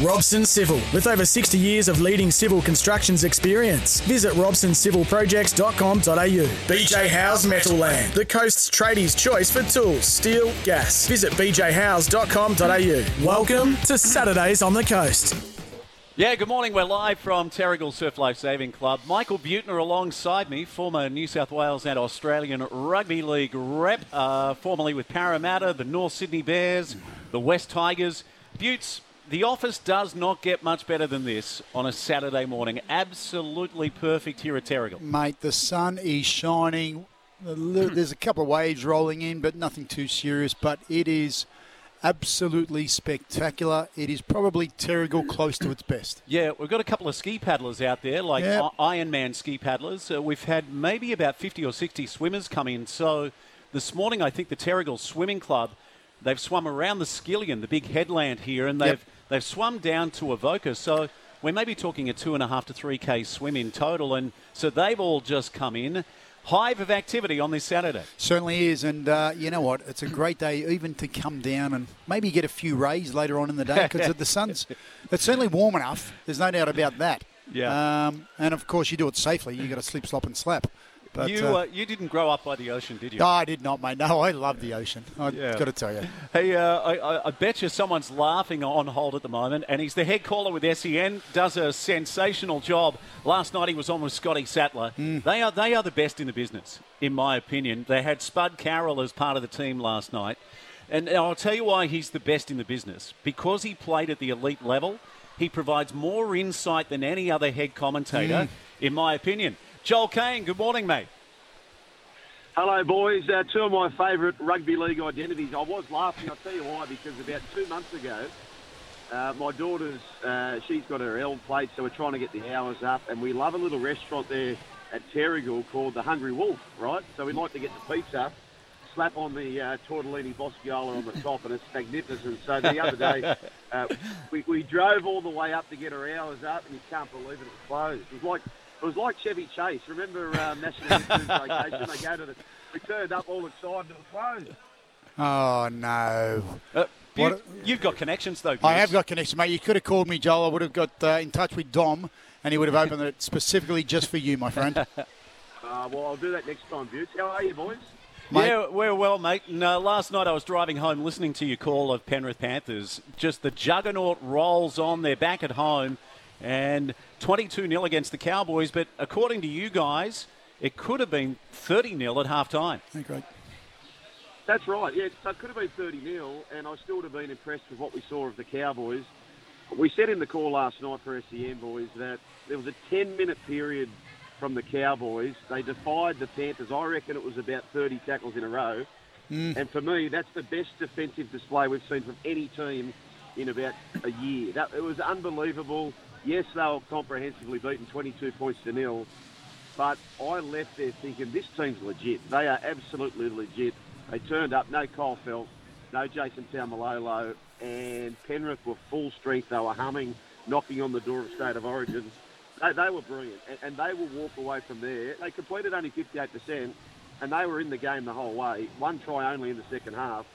Robson Civil, with over 60 years of leading civil constructions experience. Visit robsoncivilprojects.com.au. BJ House Metal Land, the coast's tradies' choice for tools, steel, gas. Visit bjhouse.com.au. Welcome to Saturdays on the Coast. Yeah, good morning. We're live from Terrigal Surf Life Saving Club. Michael Buettner alongside me, former New South Wales and Australian Rugby League rep, uh, formerly with Parramatta, the North Sydney Bears, the West Tigers. Buttes, the office does not get much better than this on a Saturday morning. Absolutely perfect here at Terrigal. Mate, the sun is shining. There's a couple of waves rolling in, but nothing too serious. But it is absolutely spectacular. It is probably Terrigal close to its best. Yeah, we've got a couple of ski paddlers out there, like Yep. Ironman ski paddlers. Uh, we've had maybe about 50 or 60 swimmers come in. So this morning, I think the Terrigal Swimming Club, they've swum around the Skillion, the big headland here, and they've Yep. they've swum down to Avoca. So we're maybe talking a two and a half to three k swim in total, and so they've all just come in. Hive of activity on this Saturday. Certainly is, and uh, you know what? It's a great day even to come down and maybe get a few rays later on in the day because the sun's. It's certainly warm enough. There's no doubt about that. Yeah. Um, and of course, you do it safely. You got to slip, slop, and slap. But you uh, uh, you didn't grow up by the ocean, did you? no, I did not, mate. No, I love the ocean. I've Yeah. got to tell you. Hey, uh, I, I, I bet you someone's laughing on hold at the moment, and he's the head caller with SEN. Does a sensational job. Last night he was on with Scotty Sattler. They are they are the best in the business, in my opinion. They had Spud Carroll as part of the team last night, and I'll tell you why he's the best in the business. Because he played at the elite level, he provides more insight than any other head commentator, in my opinion. Joel Caine, good morning, mate. Hello, boys. Uh, two of my favourite rugby league identities. I was laughing. I'll tell you why. Because about two months ago, uh, my daughter's uh, she's got her L plate, so we're trying to get the hours up, and we love a little restaurant there at Terrigal called the Hungry Wolf, right? So we like to get the pizza, slap on the uh, tortellini boscaiola on the top, and it's magnificent. So the other day, uh, we, we drove all the way up to get our hours up, and you can't believe it, it was closed. It was like it was like Chevy Chase. Remember um, National Lampoon's Vacation? They go to the we turned up all excited and it was closed. Oh no. Uh, What you, you've got connections, though. I have got connections, mate. You could have called me, Joel. I would have got uh, in touch with Dom, and he would have opened it specifically just for you, my friend. Uh, well, I'll do that next time, Butts. How are you, boys? Mate. Yeah, we're well, mate. And, uh, last night I was driving home listening to your call of Penrith Panthers. Just the juggernaut rolls on. They're back at home and 22 0 against the Cowboys. But according to you guys, it could have been 30 0 at half time. Great. That's right. Yeah, so it could have been 30 0, and I still would have been impressed with what we saw of the Cowboys. We said in the call last night for SEN boys that there was a 10 minute period from the Cowboys. They defied the Panthers. I reckon it was about 30 tackles in a row. Mm. And for me, that's the best defensive display we've seen from any team in about a year. That, it was unbelievable. Yes, they were comprehensively beaten 22 points to nil. But I left there thinking this team's legit. They are absolutely legit. They turned up, no Kyle Feldt, no Jason Taumalolo, and Penrith were full strength. They were humming, knocking on the door of State of Origin. They, they were brilliant, and, and they will walk away from there. They completed only 58%, and they were in the game the whole way. One try only in the second half.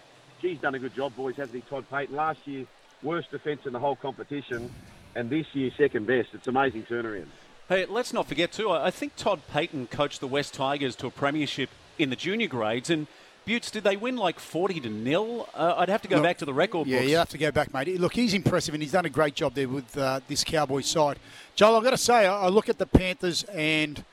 Geez, done a good job, boys, hasn't he, Todd Payten? Last year, worst defence in the whole competition, and this year, second best. It's amazing turnaround. Hey, let's not forget, too, I I think Todd Payten coached the West Tigers to a premiership in the junior grades. And Buttes, did they win like 40 to nil? Uh, I'd have to go Look, back to the record Yeah, books. you have to go back, mate. Look, he's impressive, and he's done a great job there with uh, this Cowboys side. Joel, I've got to say, I I look at the Panthers and,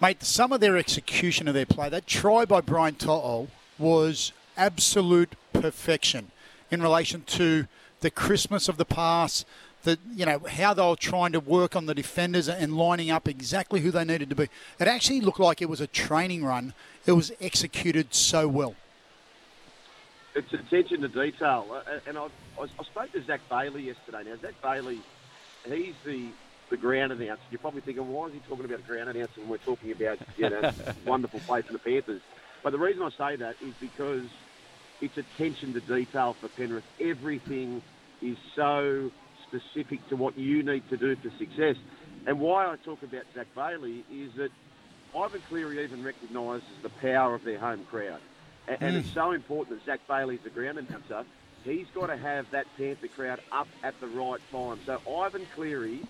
mate, some of their execution of their play, that try by Brian To'o was absolute perfection in relation to the Christmas of the pass, the you know how they were trying to work on the defenders and lining up exactly who they needed to be. It actually looked like it was a training run. It was executed so well. it's attention to detail. Uh, and I, I, spoke to Zach Bailey yesterday. Now, Zach Bailey, he's the the ground announcer. You're probably thinking, why is he talking about a ground announcer when we're talking about you know wonderful place in the Panthers? But the reason I say that is because it's attention to detail for Penrith. Everything is so specific to what you need to do for success. And why I talk about Zach Bailey is that Ivan Cleary even recognises the power of their home crowd. And, mm. and it's so important that Zach Bailey's the ground announcer. He's got to have that Panther crowd up at the right time. So Ivan Cleary,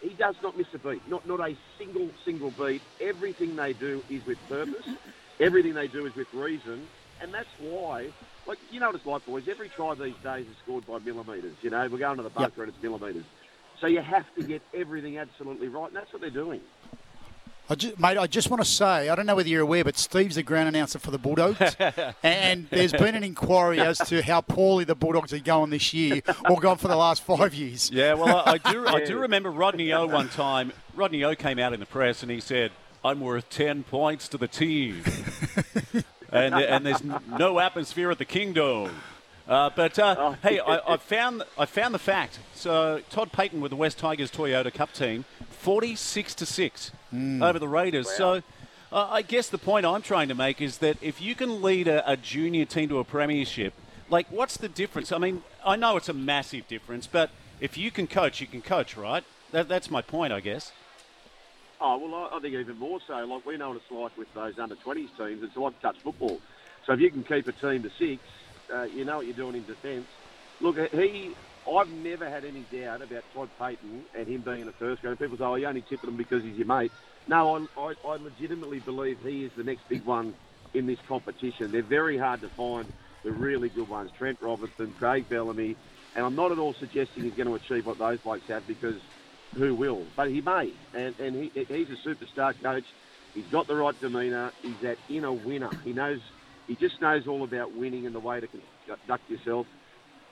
he does not miss a beat. Not not a single single beat. Everything they do is with purpose. Everything they do is with reason. And that's why, like, you know what it's like, boys. Every try these days is scored by millimetres. You know, we're going to the bunker yep. and it's millimetres. So you have to get everything absolutely right, and that's what they're doing. I just, mate, I just want to say, I don't know whether you're aware, but Steve's the ground announcer for the Bulldogs, and there's been an inquiry as to how poorly the Bulldogs are going this year, or gone for the last five years. Yeah, well, I, I do, I do remember Rodney O one time. Rodney O came out in the press and he said, "I'm worth ten points to the team," and and there's no atmosphere at the Kingdom. Uh, but uh, oh. hey, I, I, found I found the fact. So Todd Payten with the West Tigers Toyota Cup team 46 to 6 mm. over the Raiders. Wow. So uh, I guess the point I'm trying to make is that if you can lead a, a, junior team to a premiership, like what's the difference? I mean, I know it's a massive difference, but if you can coach, you can coach, right? That, that's my point, I guess. Oh, well, I, think even more so. Like, we know what it's like with those under 20s teams. It's like touch football. So if you can keep a team to six, uh, you know what you're doing in defence. Look, he I've never had any doubt about Todd Payten and him being in the first grade. People say, oh, you only tipped him because he's your mate. No, I, I, I legitimately believe he is the next big one in this competition. They're very hard to find, the really good ones. Trent Robinson, Craig Bellamy. And I'm not at all suggesting he's going to achieve what those blokes have because who will? But he may. And, and he, he's a superstar coach. He's got the right demeanour. He's that inner winner. He knows, he just knows all about winning and the way to conduct yourself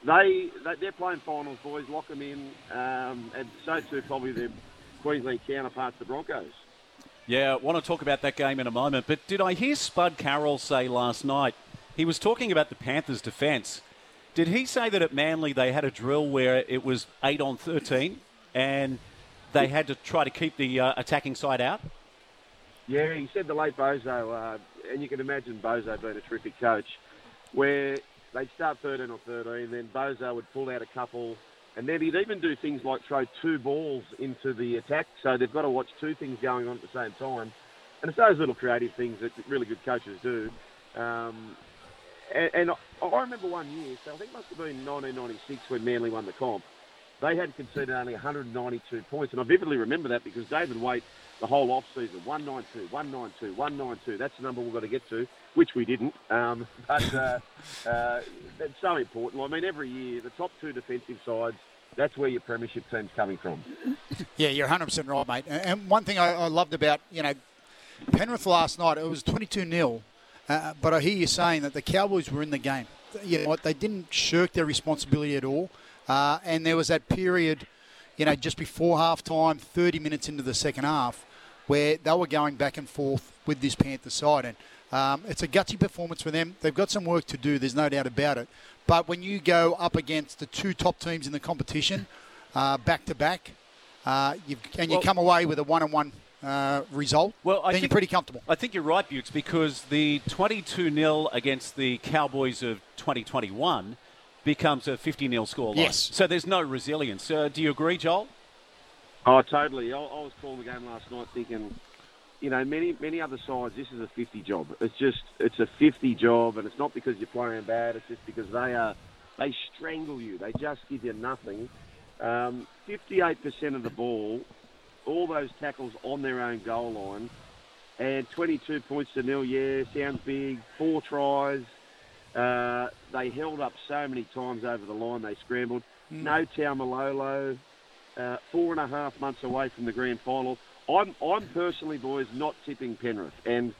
they, they are playing finals, boys. Lock them in, um, and so too probably their Queensland counterparts, the Broncos. Yeah, I want to talk about that game in a moment. But did I hear Spud Carroll say last night? He was talking about the Panthers' defence. Did he say that at Manly they had a drill where it was eight on thirteen, and they had to try to keep the uh, attacking side out? Yeah, he said the late Bozo, uh, and you can imagine Bozo being a terrific coach, where they'd start 13 or 13, then Bozo would pull out a couple, and then he'd even do things like throw two balls into the attack. So they've got to watch two things going on at the same time. And it's those little creative things that really good coaches do. Um, and, and I remember one year, so I think it must have been 1996 when Manly won the comp. They had conceded only 192 points, and I vividly remember that because David Waite the whole off season. 192, 192, 192. That's the number we've got to get to, which we didn't. Um, but uh, uh, so important. I mean, every year, the top two defensive sides, that's where your premiership team's coming from. Yeah, you're 100% right, mate. And one thing I, loved about, you know, Penrith last night, it was 22 0. Uh, but I hear you saying that the Cowboys were in the game. You know what? They didn't shirk their responsibility at all. Uh, and there was that period, you know, just before half time, 30 minutes into the second half, where they were going back and forth with this Panther side. And um, it's a gutsy performance for them. They've got some work to do, there's no doubt about it. But when you go up against the two top teams in the competition, uh, back to back, uh, and you well, come away with a one on one result, well, I then think, you're pretty comfortable. I think you're right, Bukes, because the 22 0 against the Cowboys of 2021 becomes a 50 0 score. Yes. So there's no resilience. Uh, do you agree, Joel? Oh, totally. I, I was calling the game last night thinking, you know, many many other sides, this is a 50 job. It's just it's a 50 job, and it's not because you're playing bad. It's just because they are they strangle you. They just give you nothing. Um, 58% of the ball, all those tackles on their own goal line, and 22 points to nil. Yeah, sounds big. Four tries. Uh, they held up so many times over the line. They scrambled. Mm. No Taumalolo uh, four and a half months away from the grand final. I'm, I'm personally, boys, not tipping Penrith. And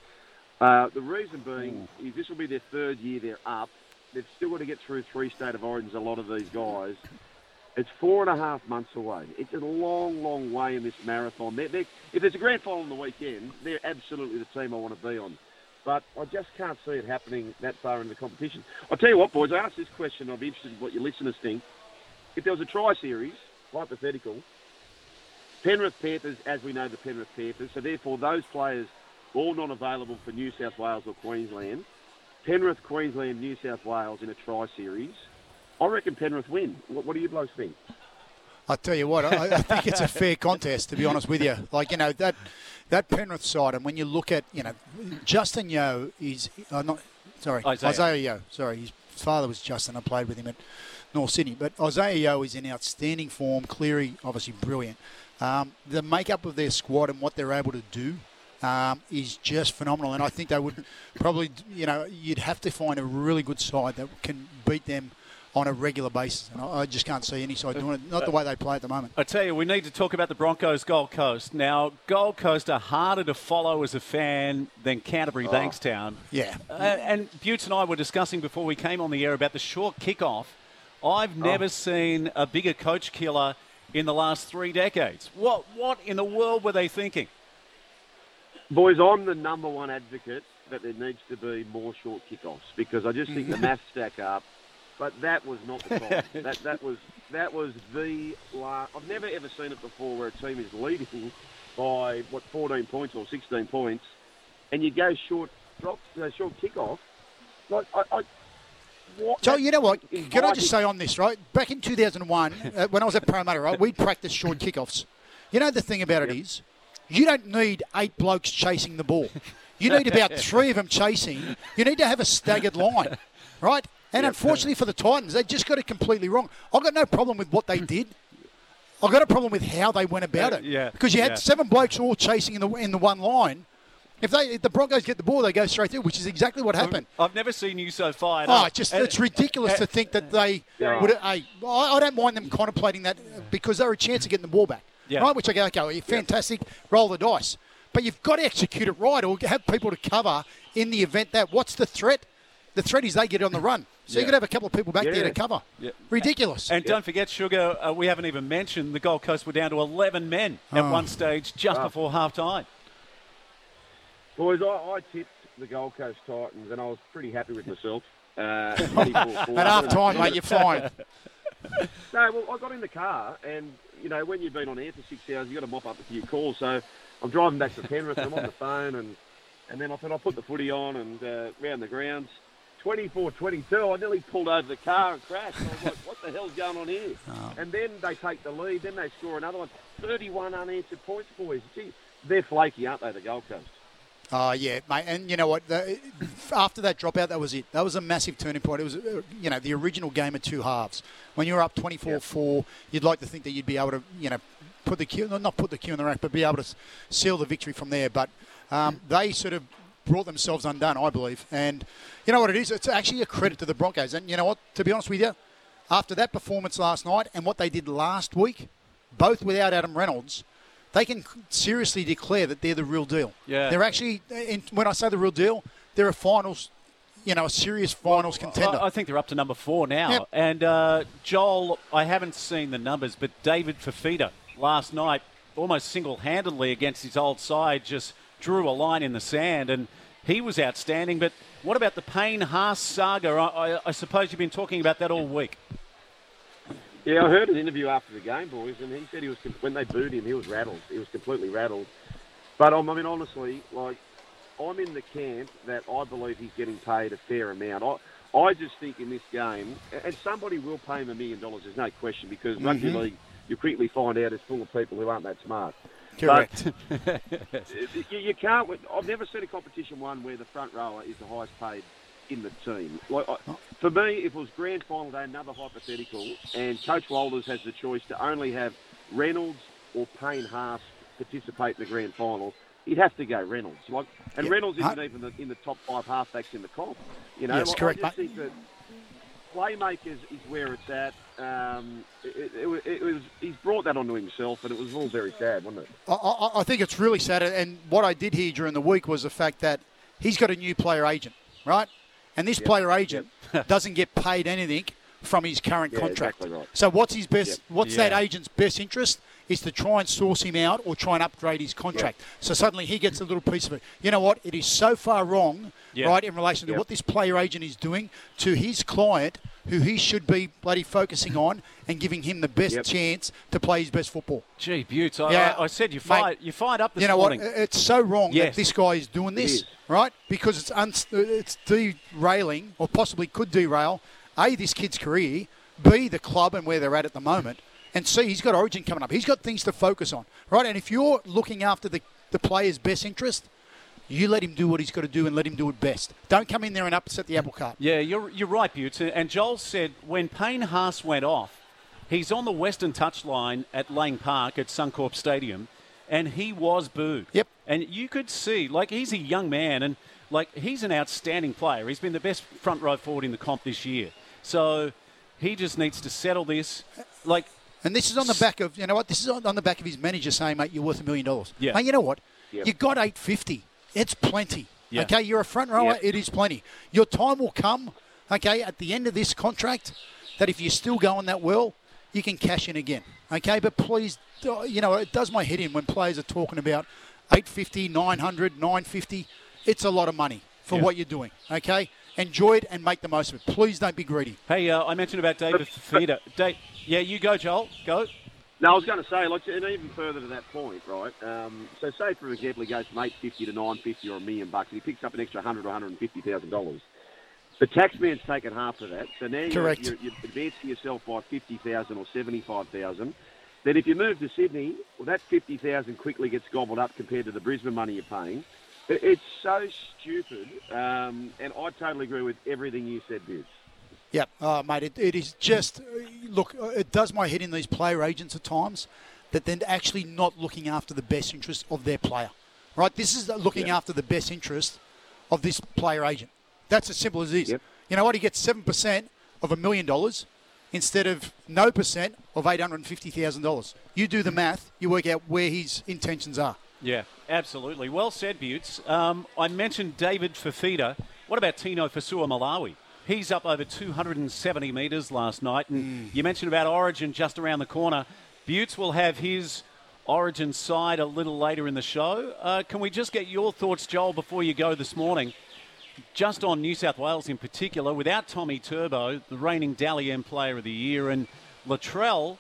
uh, the reason being is this will be their third year they're up. They've still got to get through three state of origins, a lot of these guys. It's four and a half months away. It's a long, long way in this marathon. They're, they're, if there's a grand final on the weekend, they're absolutely the team I want to be on. But I just can't see it happening that far in the competition. I'll tell you what, boys, I asked this question. I'd be interested in what your listeners think. If there was a try series, hypothetical, Penrith Panthers, as we know the Penrith Panthers, so therefore those players all not available for New South Wales or Queensland, Penrith, Queensland, New South Wales in a try series, I reckon Penrith win. What, what do you blokes think? I tell you what, I, I think it's a fair contest to be honest with you. Like you know that that Penrith side, and when you look at you know Justin Yeo is uh, not sorry Isaiah. Isaiah Yeo. Sorry, his father was Justin. I played with him at North Sydney, but Isaiah Yeo is in outstanding form. Cleary, obviously brilliant. Um, the makeup of their squad and what they're able to do um, is just phenomenal. And I think they would probably, you know, you'd have to find a really good side that can beat them on a regular basis. And I, I just can't see any side doing it. Not the way they play at the moment. I tell you, we need to talk about the Broncos Gold Coast. Now, Gold Coast are harder to follow as a fan than Canterbury Bankstown. Yeah. Uh, and Butts and I were discussing before we came on the air about the short kickoff. I've never seen a bigger coach killer in the last three decades. What what in the world were they thinking? Boys, I'm the number one advocate that there needs to be more short kickoffs because I just think the maths stack up. But that was not the problem. that that was that was the last. I've never ever seen it before where a team is leading by what 14 points or 16 points, and you go short drop, uh, short kickoff. Like I, I what, So you know what? Can I just say on this right? Back in 2001, uh, when I was at Parramatta, right, we'd practice short kickoffs. You know the thing about it is, you don't need eight blokes chasing the ball. You need about three of them chasing. You need to have a staggered line, right? And unfortunately for the Titans, they just got it completely wrong. I've got no problem with what they did. I've got a problem with how they went about it. Yeah, Because you had yeah. seven blokes all chasing in the in the one line. If they if the Broncos get the ball, they go straight through, which is exactly what happened. I've never seen you so fired Oh, it's just And- it's ridiculous to think that they Yeah. would. Hey, I I don't mind them contemplating that because they're a chance of getting the ball back, Yeah. right? Which I go, okay, fantastic, roll the dice, but you've got to execute it right, or have people to cover in the event that what's the threat? The threat is they get on the run, so you Yeah. could have a couple of people back there to cover. Yeah. Ridiculous. And don't forget, Sugar, uh, we haven't even mentioned the Gold Coast were down to 11 men at Oh. one stage just before half time. Boys, I, I tipped the Gold Coast Titans, and I was pretty happy with myself. Uh, At half time, mate, you're fine. No, well, I got in the car, and you know, when you've been on air for six hours, you've got to mop up a few calls. So I'm driving back to Penrith, and I'm on the phone, and and then I thought I'll put the footy on and uh, round the grounds. 24-22, I nearly pulled over the car and crashed. I was like, what the hell's going on here? And then they take the lead, then they score another one. 31 unanswered points, boys. Gee, they're flaky, aren't they, the Gold Coast? Oh yeah, mate. And you know what? The, after that dropout, that was it. That was a massive turning point. It was, uh, you know, the original game of two halves. When you were up 24-4, you'd like to think that you'd be able to, you know, put the cue, not put the cue in the rack, but be able to seal the victory from there. But um, they sort of brought themselves undone, I believe. And you know what it is? It's actually a credit to the Broncos. And you know what? To be honest with you, after that performance last night and what they did last week, both without Adam Reynolds, they can seriously declare that they're the real deal. Yeah. They're actually, in, when I say the real deal, they're a finals, you know, a serious finals contender. I, think they're up to number four now. Yep. And uh, Joel, I haven't seen the numbers, but David Fifita last night, almost single-handedly against his old side, just drew a line in the sand, and he was outstanding. But what about the Payne Haas saga? I, I, I suppose you've been talking about that all week. Yeah, I heard an interview after the game, boys, and he said he was when they booed him, he was rattled. He was completely rattled. But um, I mean, honestly, like I'm in the camp that I believe he's getting paid a fair amount. I, I just think in this game, and somebody will pay him a million dollars. There's no question because rugby league, you quickly find out is full of people who aren't that smart. Correct. you, you can't. I've never seen a competition one where the front rower is the highest paid in the team. Like I, for me, if it was grand final day, another hypothetical, and Coach Walters has the choice to only have Reynolds or Payne Haas participate in the grand final, he'd have to go Reynolds. Like, and Yeah. Reynolds isn't Huh? even the, in the top five halfbacks in the comp. You know, Yes, Like, correct, I just think that playmakers is where it's at. Um, it, it, it, it was he's brought that onto himself, and it was all very sad, wasn't it? I, I, I think it's really sad. And what I did hear during the week was the fact that he's got a new player agent, right? And this player agent doesn't get paid anything from his current Yeah, contract. exactly right. So what's his best? Yep. What's that agent's best interest? Is to try and source him out or try and upgrade his contract. So suddenly he gets a little piece of it. You know what? It is so far wrong, Yeah. right, in relation to Yep. what this player agent is doing to his client, who he should be bloody focusing on and giving him the best Yep. chance to play his best football. Gee, Buttes, I, Yeah, I, I said you mate, you fired up this you know morning. what? It's so wrong Yes. that this guy is doing this, is. right? Because it's un- it's derailing, or possibly could derail, a this kid's career, b the club and where they're at at the moment, and see he's got Origin coming up. He's got things to focus on, right? And if you're looking after the the player's best interest, you let him do what he's got to do and let him do it best. Don't come in there and upset the apple cart. Yeah, you're, you're right, Buttes. And Joel said when Payne Haas went off, he's on the western touchline at Lang Park at Suncorp Stadium, and he was booed. Yep. And you could see, like, he's a young man, and, like, he's an outstanding player. He's been the best front row forward in the comp this year. So he just needs to settle this. Like, And this is on the back of you know what? This is on, on the back of his manager saying, "Mate, you're worth a million dollars." Yeah. Mate, you know what? Yep. You got eight fifty. It's plenty. Yeah. Okay, you're a front rower. Yep. It is plenty. Your time will come. Okay, at the end of this contract, that if you're still going that well, you can cash in again. Okay, but please, you know, it does my head in when players are talking about 850, 900, 950. It's a lot of money for Yeah. what you're doing. Okay, enjoy it and make the most of it. Please don't be greedy. hey, uh, I mentioned about David Fifita. Da- yeah, you go, Joel. Go. No, I was going to say, like, and even further to that point, right? Um, so, say for example, he goes from eight fifty to nine fifty or a million bucks, and he picks up an extra hundred or hundred and fifty thousand dollars. The taxman's taken half of that, so now you're, you're, you're advancing yourself by fifty thousand or seventy-five thousand. Then, if you move to Sydney, well, that fifty thousand quickly gets gobbled up compared to the Brisbane money you're paying. It- It's so stupid, um, and I totally agree with everything you said, Biz. Yeah, oh, mate, it, it is just look. uh, It does my head in these player agents at times that they're actually not looking after the best interest of their player. Right, this is looking after the best interest of this player agent. That's as simple as it is. Yep. You know what? He gets seven percent of a million dollars instead of no percent of eight hundred and fifty thousand dollars. You do the math, you work out where his intentions are. Yeah, absolutely. Well said, Buttes. Um, I mentioned David Fifita. What about Tino Fa'asuamaleaui? He's up over 270 metres last night. And you mentioned about Origin just around the corner. Buttes will have his Origin side a little later in the show. Uh, can we just get your thoughts, Joel, before you go this morning? Just on New South Wales in particular, without Tommy Turbo, the reigning Dally M Player of the Year, and Latrell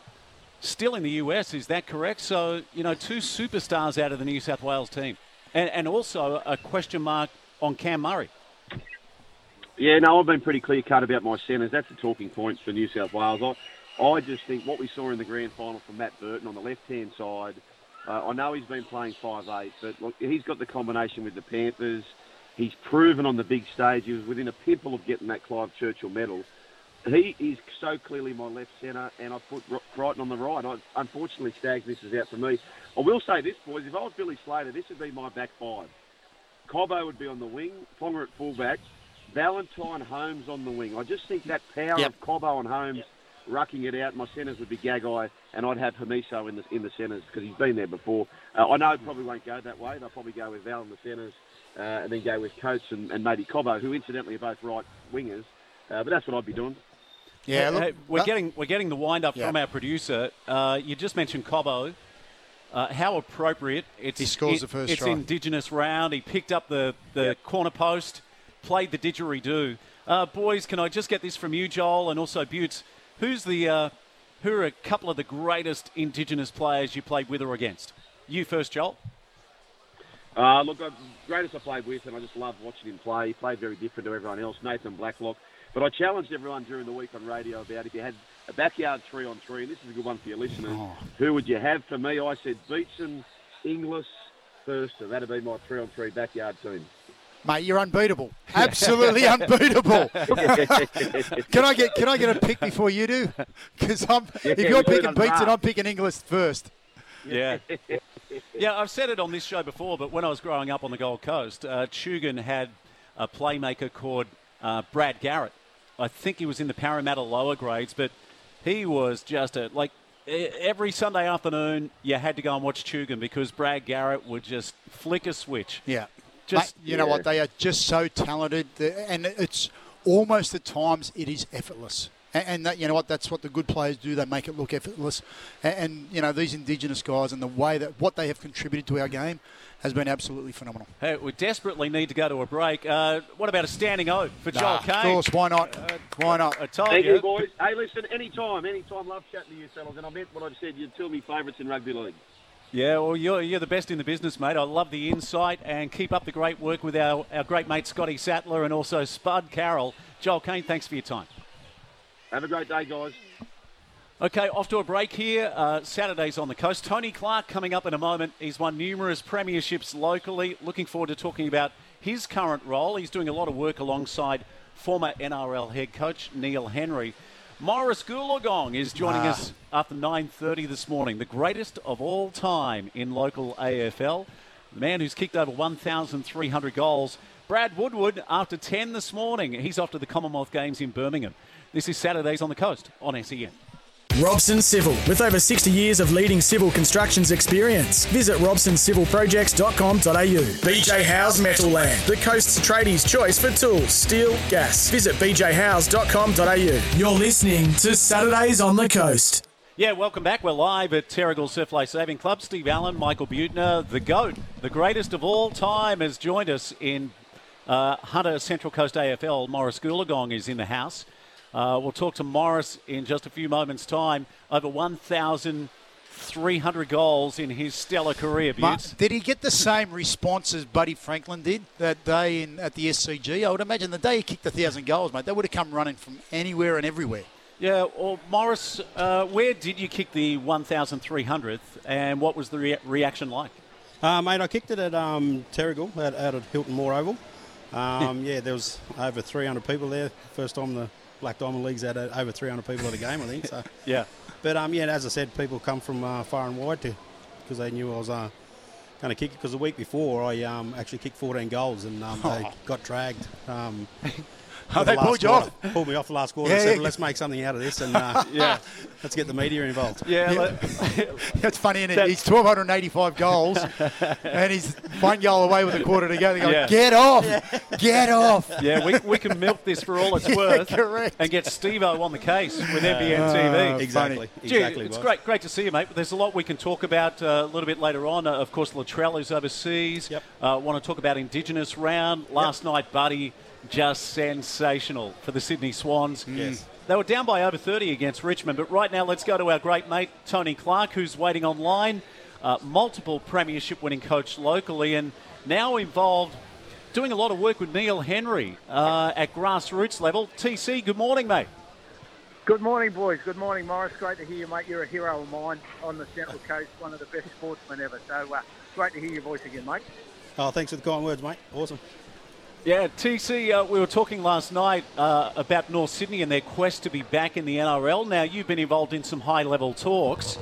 still in the US, is that correct? So, you know, two superstars out of the New South Wales team. And, and also a question mark on Cam Murray. Yeah, no, I've been pretty clear cut about my centres. That's the talking points for New South Wales. I, I just think what we saw in the grand final from Matt Burton on the left hand side. Uh, I know he's been playing five eight, but look, he's got the combination with the Panthers. He's proven on the big stage. He was within a pimple of getting that Clive Churchill medal. He is so clearly my left centre, and I put Crichton on the right. I, unfortunately, Stags misses out for me. I will say this, boys. If I was Billy Slater, this would be my back five. Cobbo would be on the wing, Ponga at fullback, Valentine Holmes on the wing. I just think that power Yep. of Cobbo and Holmes rucking it out. My centres would be Gagai, and I'd have Hamiso in the in the centres because he's been there before. Uh, I know it probably won't go that way. They'll probably go with Val in the centres, uh, and then go with Coates and, and maybe Cobbo, who incidentally are both right wingers. Uh, but that's what I'd be doing. Yeah, look, Hey, we're uh, getting we're getting the wind up Yeah. from our producer. Uh, you just mentioned Cobbo. Uh, how appropriate! It's He scores it- the first It's try. Indigenous round. He picked up the the Yep. corner post, played the didgeridoo. Uh, boys, can I just get this from you, Joel, and also Butts? Who's the uh, who are a couple of the greatest Indigenous players you played with or against? You first, Joel. Uh, look, greatest I played with, and I just love watching him play. He played very different to everyone else, Nathan Blacklock. But I challenged everyone during the week on radio about if you had a backyard three on three, and this is a good one for your listeners. Oh. Who would you have for me? I said Beetson, Inglis, Thurston. That'd be my three on three backyard team. mate, you're unbeatable. Absolutely unbeatable. Can I get can I get a pick before you do? Because I'm Yeah, if you're we do it picking on Beetson. I'm picking Inglis first. Yeah. yeah, I've said it on this show before, but when I was growing up on the Gold Coast, uh, Tugun had a playmaker called uh, Brad Garrett. I think he was in the Parramatta lower grades, but he was just a, like, every Sunday afternoon, you had to go and watch Tugun because Brad Garrett would just flick a switch. Yeah. Just- Mate, you know what? They are just so talented, and it's almost at times it is effortless. And, and that, you know what? That's what the good players do. They make it look effortless. And, and, you know these Indigenous guys and the way that what they have contributed to our game has been absolutely phenomenal. Hey, we desperately need to go to a break. Uh, what about a standing O for Joel Caine? Of course, why not? why not? I told Thank you. you, boys. Hey, listen, anytime, anytime. Love chatting to you, fellas. And I meant what I said. You're two of my favourites in rugby league. Yeah, well, you're, you're the best in the business, mate. I love the insight and keep up the great work with our, our great mate Scotty Sattler and also Spud Carroll. Joel Caine, thanks for your time. Have a great day, guys. Okay, off to a break here. Uh, Saturdays on the coast. Tony Clark coming up in a moment. He's won numerous premierships locally. Looking forward to talking about his current role. He's doing a lot of work alongside former NRL head coach Neil Henry. Morris Goolagong is joining Ah. us after 9:30 this morning. The greatest of all time in local AFL. The man who's kicked over 1,300 goals. Brad Woodward after 10 this morning. He's off to the Commonwealth Games in Birmingham. This is Saturdays on the coast on SEN. Robson Civil, with over 60 years of leading civil constructions experience. Visit robsoncivilprojects.com.au. BJ House Metal Land, the coast's tradies' choice for tools, steel, gas. Visit bjhouse.com.au. You're listening to Saturdays on the Coast. Yeah, welcome back. We're live at Terrigal Surf Life Saving Club. Steve Allen, Michael Buettner, the GOAT, the greatest of all time, has joined us in uh, Hunter Central Coast AFL. Morris Goolagong is in the house. Uh, we'll talk to Morris in just a few moments' time. Over 1,300 goals in his stellar career, Ma- did he get the same response as Buddy Franklin did that day in, at the SCG? I would imagine the day he kicked a thousand goals, mate, they would have come running from anywhere and everywhere. Yeah, well, Morris, uh, where did you kick the 1,300th and what was the rea- reaction like? Uh, mate, I kicked it at um, Terrigal, out, out at Hylton Moore Oval. Um, yeah, there was over 300 people there. First time the Black Diamond League's had uh, over 300 people at a game, I think. So, Yeah. but um, yeah, as I said, people come from uh, far and wide to because they knew I was uh, going to kick it. Because the week before, I um, actually kicked 14 goals and um, they got dragged. Oh, for the they pulled you off. Pulled me off the last quarter. Yeah, and said, yeah. let's make something out of this and uh, Yeah. let's get the media involved. Yeah, Yeah. That's funny, isn't it? That- He's 1,285 goals and he's one goal away with a quarter to go. They go, Yeah. get off, get off. Yeah, we, we can milk this for all it's worth correct. and get Steve-O on the case with NBN Uh, TV. Exactly. Gee, exactly. it's Bob. great, great to see you, mate. There's a lot we can talk about uh, a little bit later on. Uh, of course, Latrell is overseas. Yep. Uh, want to talk about Indigenous round. Last night, Buddy, just sensational for the Sydney Swans. Yes. They were down by over 30 against Richmond, but right now let's go to our great mate, Tony Clark, who's waiting online. Uh, multiple premiership winning coach locally and now involved doing a lot of work with Neil Henry uh, at grassroots level. TC, good morning, mate. Good morning, boys. Good morning, Morris. Great to hear you, mate. You're a hero of mine on the Central Coast, one of the best sportsmen ever. So uh, great to hear your voice again, mate. Oh, thanks for the kind words, mate. Awesome. Yeah, TC, uh, we were talking last night uh, about North Sydney and their quest to be back in the NRL. Now, you've been involved in some high level talks.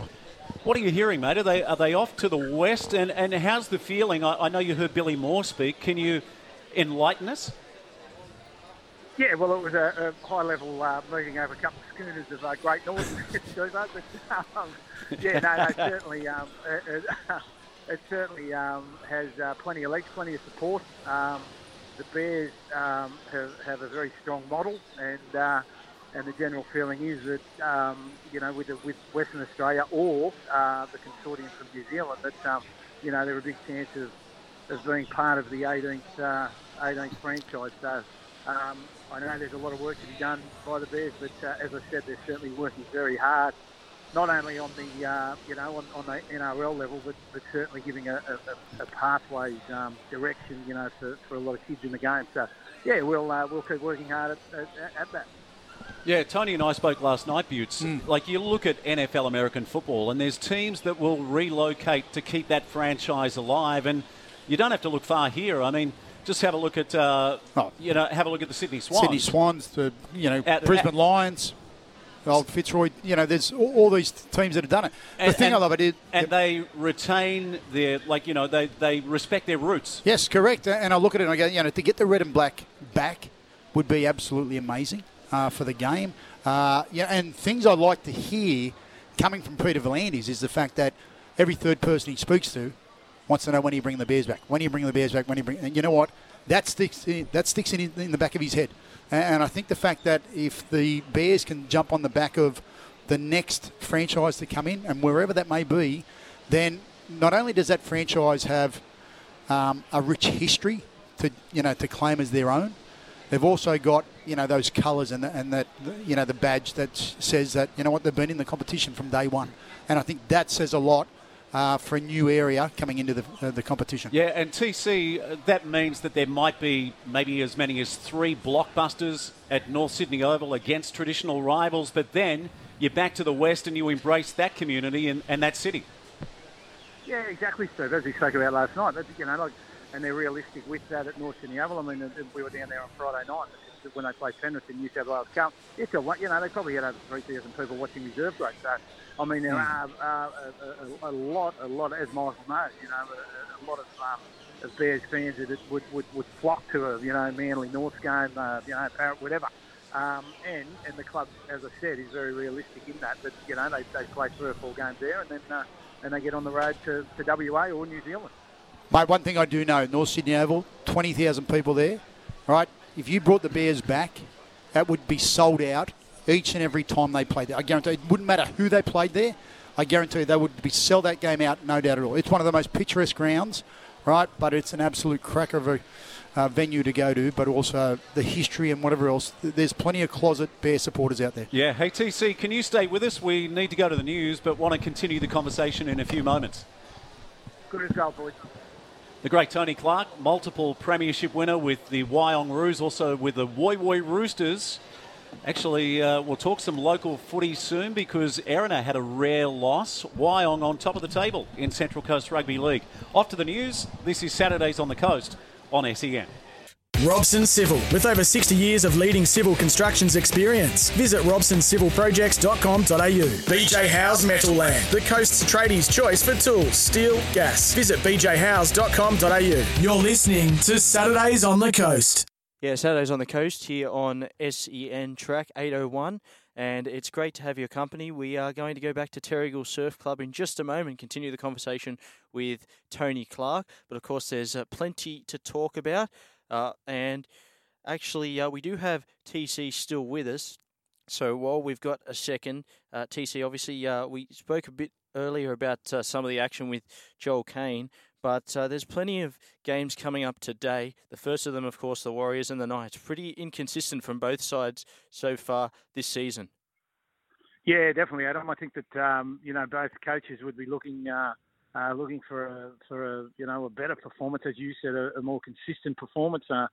What are you hearing, mate? Are they, are they off to the west? And, and how's the feeling? I, I know you heard Billy Moore speak. Can you enlighten us? Yeah, well, it was a, a high-level uh, meeting over a couple of schooners of uh, Great Northern, but um, yeah, no, no, certainly, um, it, it, it certainly um, has uh, plenty of legs, plenty of support. The Bears um, have, have a very strong model, and uh, and the general feeling is that um, you know with the, with Western Australia or uh, the consortium from New Zealand, that um, you know they're a big chance of of being part of the 18th uh, 18th franchise. So um, I know there's a lot of work to be done by the Bears, but uh, as I said, they're certainly working very hard, not only on the uh, you know on, on the NRL level, but, but certainly giving a, a, a pathways um, direction you know for, for a lot of kids in the game. So yeah, we'll uh, we'll keep working hard at, at, at that. Yeah, Tony and I spoke last night, Butts. Like, you look at NFL American football, and there's teams that will relocate to keep that franchise alive, and you don't have to look far here. I mean, just have a look at, uh, Oh. you know, have a look at the Sydney Swans. Sydney Swans, the you know At- Brisbane at- Lions, old Fitzroy. You know, there's all, all these teams that have done it. The And- thing and- I love it is, and they retain their, like, you know, they, they respect their roots. yes, correct. And I look at it and I go, you know, to get the red and black back would be absolutely amazing uh, for the game. Uh, yeah, and things I like to hear coming from Peter V'landys is the fact that every third person he speaks to wants to know when you bring the Bears back. When you bring the Bears back? When you bring? And you know what? That sticks in, that sticks in, in the back of his head. And I think the fact that if the Bears can jump on the back of the next franchise to come in, and wherever that may be, then not only does that franchise have um, a rich history to you know to claim as their own, they've also got you know those colours and, and that you know the badge that says that you know what they've been in the competition from day one, and I think that says a lot uh, for a new area coming into the, uh, the competition. Yeah, and TC, uh, that means that there might be maybe as many as three blockbusters at North Sydney Oval against traditional rivals, but then you're back to the West and you embrace that community and, and that city. Yeah, exactly, Steve. As we spoke about last night, you know, like, and they're realistic with that at North Sydney Oval. I mean, we were down there on Friday night when they played Penrith in New South Wales Cup. It's a, you know, they probably had over 3,000 people watching reserve grade. So I mean, there are uh, a, a, a, lot, a lot, as Michael knows, you know, a, a lot of, um, of Bears fans that would, would, would flock to a, you know, Manly North game, uh, you know, Parrot, whatever. Um, and and the club, as I said, is very realistic in that. That you know they, they play three or four games there, and then uh, and they get on the road to, to WA or New Zealand. Mate, one thing I do know, North Sydney Oval, twenty thousand people there, right? If you brought the Bears back, that would be sold out each and every time they played there. I guarantee it wouldn't matter who they played there. I guarantee they would be sell that game out, no doubt at all. It's one of the most picturesque grounds, right? But it's an absolute cracker of a uh, venue to go to, but also the history and whatever else. There's plenty of closet bear supporters out there. Yeah. Hey, TC, can you stay with us? We need to go to the news, but want to continue the conversation in a few moments. Good as gold, boys. The great Tony Clark, multiple premiership winner with the Wyong Roos, also with the Woy Woy Roosters. Actually, uh, we'll talk some local footy soon because Erina had a rare loss. Wyong on top of the table in Central Coast Rugby League. Off to the news. This is Saturdays on the Coast on SEN. Robson Civil, with over 60 years of leading civil constructions experience. Visit robsoncivilprojects.com.au. BJ House Metal Land, the coast's tradies' choice for tools, steel, gas. Visit bjhouse.com.au. You're listening to Saturdays on the Coast. Yeah, Saturdays on the Coast here on SEN Track 801 and it's great to have your company. We are going to go back to Terrigal Surf Club in just a moment, continue the conversation with Tony Clark. But of course, there's uh, plenty to talk about. Uh, and actually, uh, we do have TC still with us. So while we've got a second, uh, TC, obviously, uh, we spoke a bit earlier about uh, some of the action with Joel Caine, but uh, there's plenty of games coming up today. The first of them, of course, the Warriors and the Knights. Pretty inconsistent from both sides so far this season. Yeah, definitely, Adam. I think that um, you know both coaches would be looking uh, uh, looking for a, for a you know a better performance, as you said, a, a more consistent performance. Uh,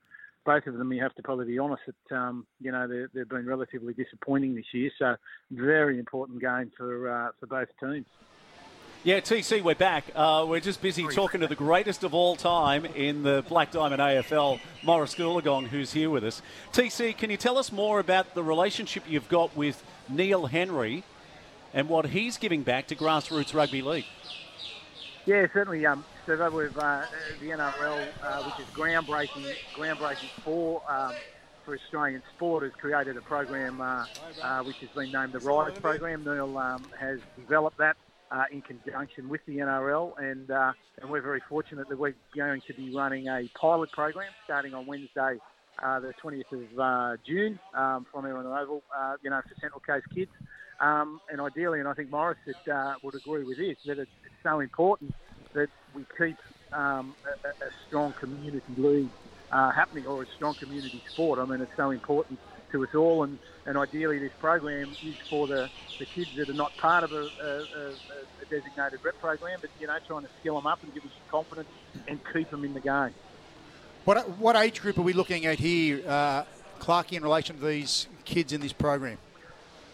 both of them, you have to probably be honest that um, you know they've been relatively disappointing this year. So very important game for uh, for both teams. Yeah, TC, we're back. Uh, we're just busy talking to the greatest of all time in the Black Diamond AFL, Maurice Goolagong, who's here with us. TC, can you tell us more about the relationship you've got with Neil Henry and what he's giving back to grassroots rugby league? Yeah, certainly. Um, so with uh, the NRL, uh, which is groundbreaking, groundbreaking for um, for Australian sport, has created a program uh, uh which has been named the Rise Program. Neil um, has developed that uh, in conjunction with the NRL, and uh, and we're very fortunate that we're going to be running a pilot program starting on Wednesday, uh, the 20th of uh, June, um, from the Oval, uh, you know, for Central Coast kids. Um, and ideally, and I think Morris uh, would agree with this, that it's, it's so important that we keep um, a, a, strong community league happening or a strong community sport. I mean, it's so important to us all, and, and ideally this program is for the, the kids that are not part of a, a, a designated rep program, but you know trying to skill them up and give them some confidence and keep them in the game. What what age group are we looking at here, uh, Clarky, in relation to these kids in this program?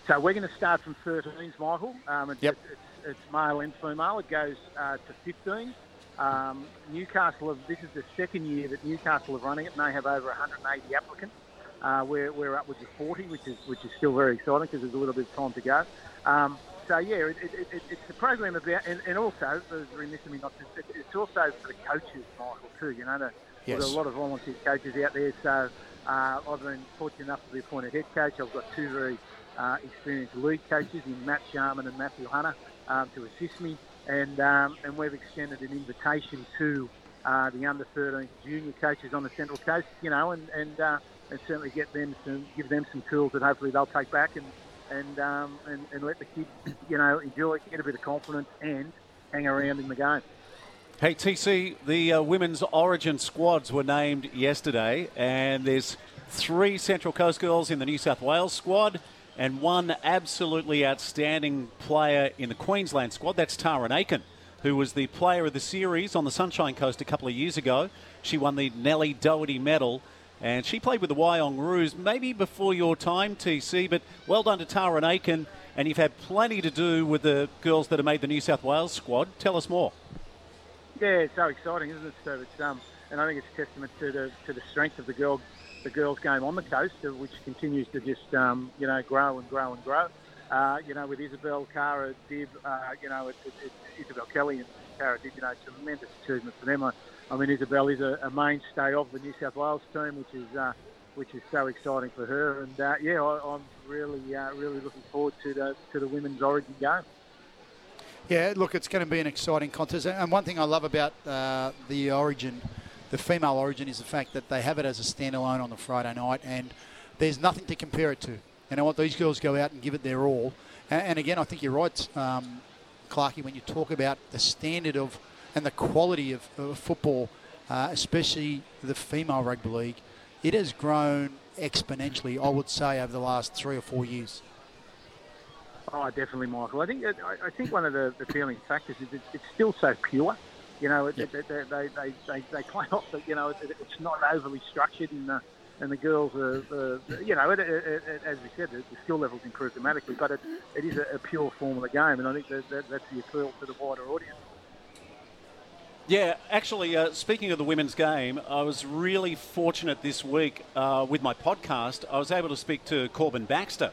So we're going to start from 13s, Michael. Um, it's, yep. it's, it's, male and female. It goes uh, to 15. Um, Newcastle, have, this is the second year that Newcastle are running it, and they have over 180 applicants. Uh, we're, we're upwards of 40, which is which is still very exciting because there's a little bit of time to go. Um, so yeah, it, it, it, it's a program about, and, and also, remiss of me not to, it's also for the coaches, Michael, too. You know, the, yes. there's a lot of volunteer coaches out there. So uh, I've been fortunate enough to be appointed head coach. I've got two very uh, experienced lead coaches in Matt Sharman and Matthew Hunter um, to assist me, and um, and we've extended an invitation to uh, the under 13 junior coaches on the Central Coast, you know, and and, uh, and certainly get them some, give them some tools that hopefully they'll take back and and um, and, and let the kids, you know, enjoy, get a bit of confidence and hang around in the game. Hey, TC, the uh, women's origin squads were named yesterday, and there's three Central Coast girls in the New South Wales squad and one absolutely outstanding player in the Queensland squad. That's Tara Aiken, who was the player of the series on the Sunshine Coast a couple of years ago. She won the Nellie Doherty medal. And she played with the Wyong Roos maybe before your time, TC, but well done to Tara and Aiken. And you've had plenty to do with the girls that have made the New South Wales squad. Tell us more. Yeah, it's so exciting, isn't it, Steve? It's, um, and I think it's testament to the to the strength of the girl the girls' game on the coast, which continues to just um, you know grow and grow and grow. Uh, you know, with Isabel, Cara, Dib, uh, you know, it, it, it, Isabel Kelly and Cara Dib, you know, tremendous achievement for them. I, I mean, Isabel is a, a, mainstay of the New South Wales team, which is uh, which is so exciting for her. And uh, yeah, I, am really uh, really looking forward to the to the women's Origin game. Yeah, look, it's going to be an exciting contest. And one thing I love about uh, the Origin, the female Origin, is the fact that they have it as a standalone on the Friday night, and there's nothing to compare it to. You know what? These girls go out and give it their all. And, again, I think you're right, um, when you talk about the standard of and the quality of, of football, uh, especially the female rugby league, it has grown exponentially, I would say, over the last three or four years. Oh, definitely, Michael. I think I think one of the, the feeling factors is it's, it's still so pure. You know, it, yep. it, they, they, they, they play off that, you know, it, it's not overly structured and the, and the girls are, uh, you know, as we said, the, skill levels improve dramatically, but it, it is a, a pure form of the game, and I think that, that, that's the appeal to the wider audience. Yeah, actually, uh, speaking of the women's game, I was really fortunate this week uh, with my podcast. I was able to speak to Corban Baxter,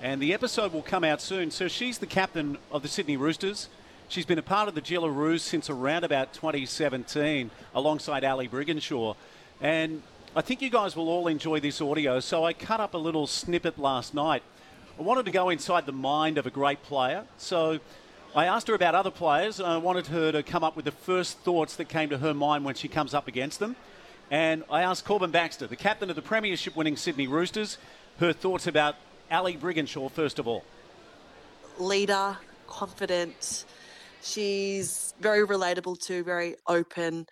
and the episode will come out soon. So she's the captain of the Sydney Roosters. She's been a part of the Jillaroos since around about 2017, alongside Ali Brigginshaw. And I think you guys will all enjoy this audio. So I cut up a little snippet last night. I wanted to go inside the mind of a great player. So I asked her about other players. I wanted her to come up with the first thoughts that came to her mind when she comes up against them. And I asked Corban Baxter, the captain of the Premiership winning Sydney Roosters, her thoughts about Ali Brigginshaw, first of all. Leader, confident. She's very relatable to, very open.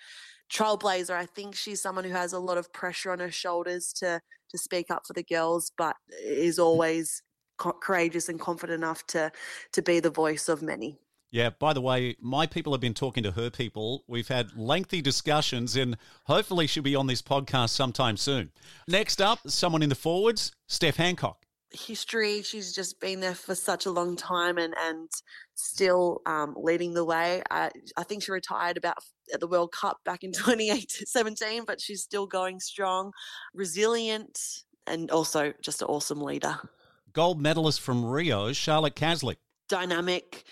Trailblazer, I think she's someone who has a lot of pressure on her shoulders to to speak up for the girls, but is always co- courageous and confident enough to to be the voice of many. Yeah, by the way, my people have been talking to her people. We've had lengthy discussions, and hopefully she'll be on this podcast sometime soon. Next up, someone in the forwards, Steph Hancock history. She's just been there for such a long time and and still um, leading the way. I, I think she retired about at the World Cup back in 2017, but she's still going strong, resilient, and also just an awesome leader. Gold medalist from Rio, Charlotte Caslick. Dynamic,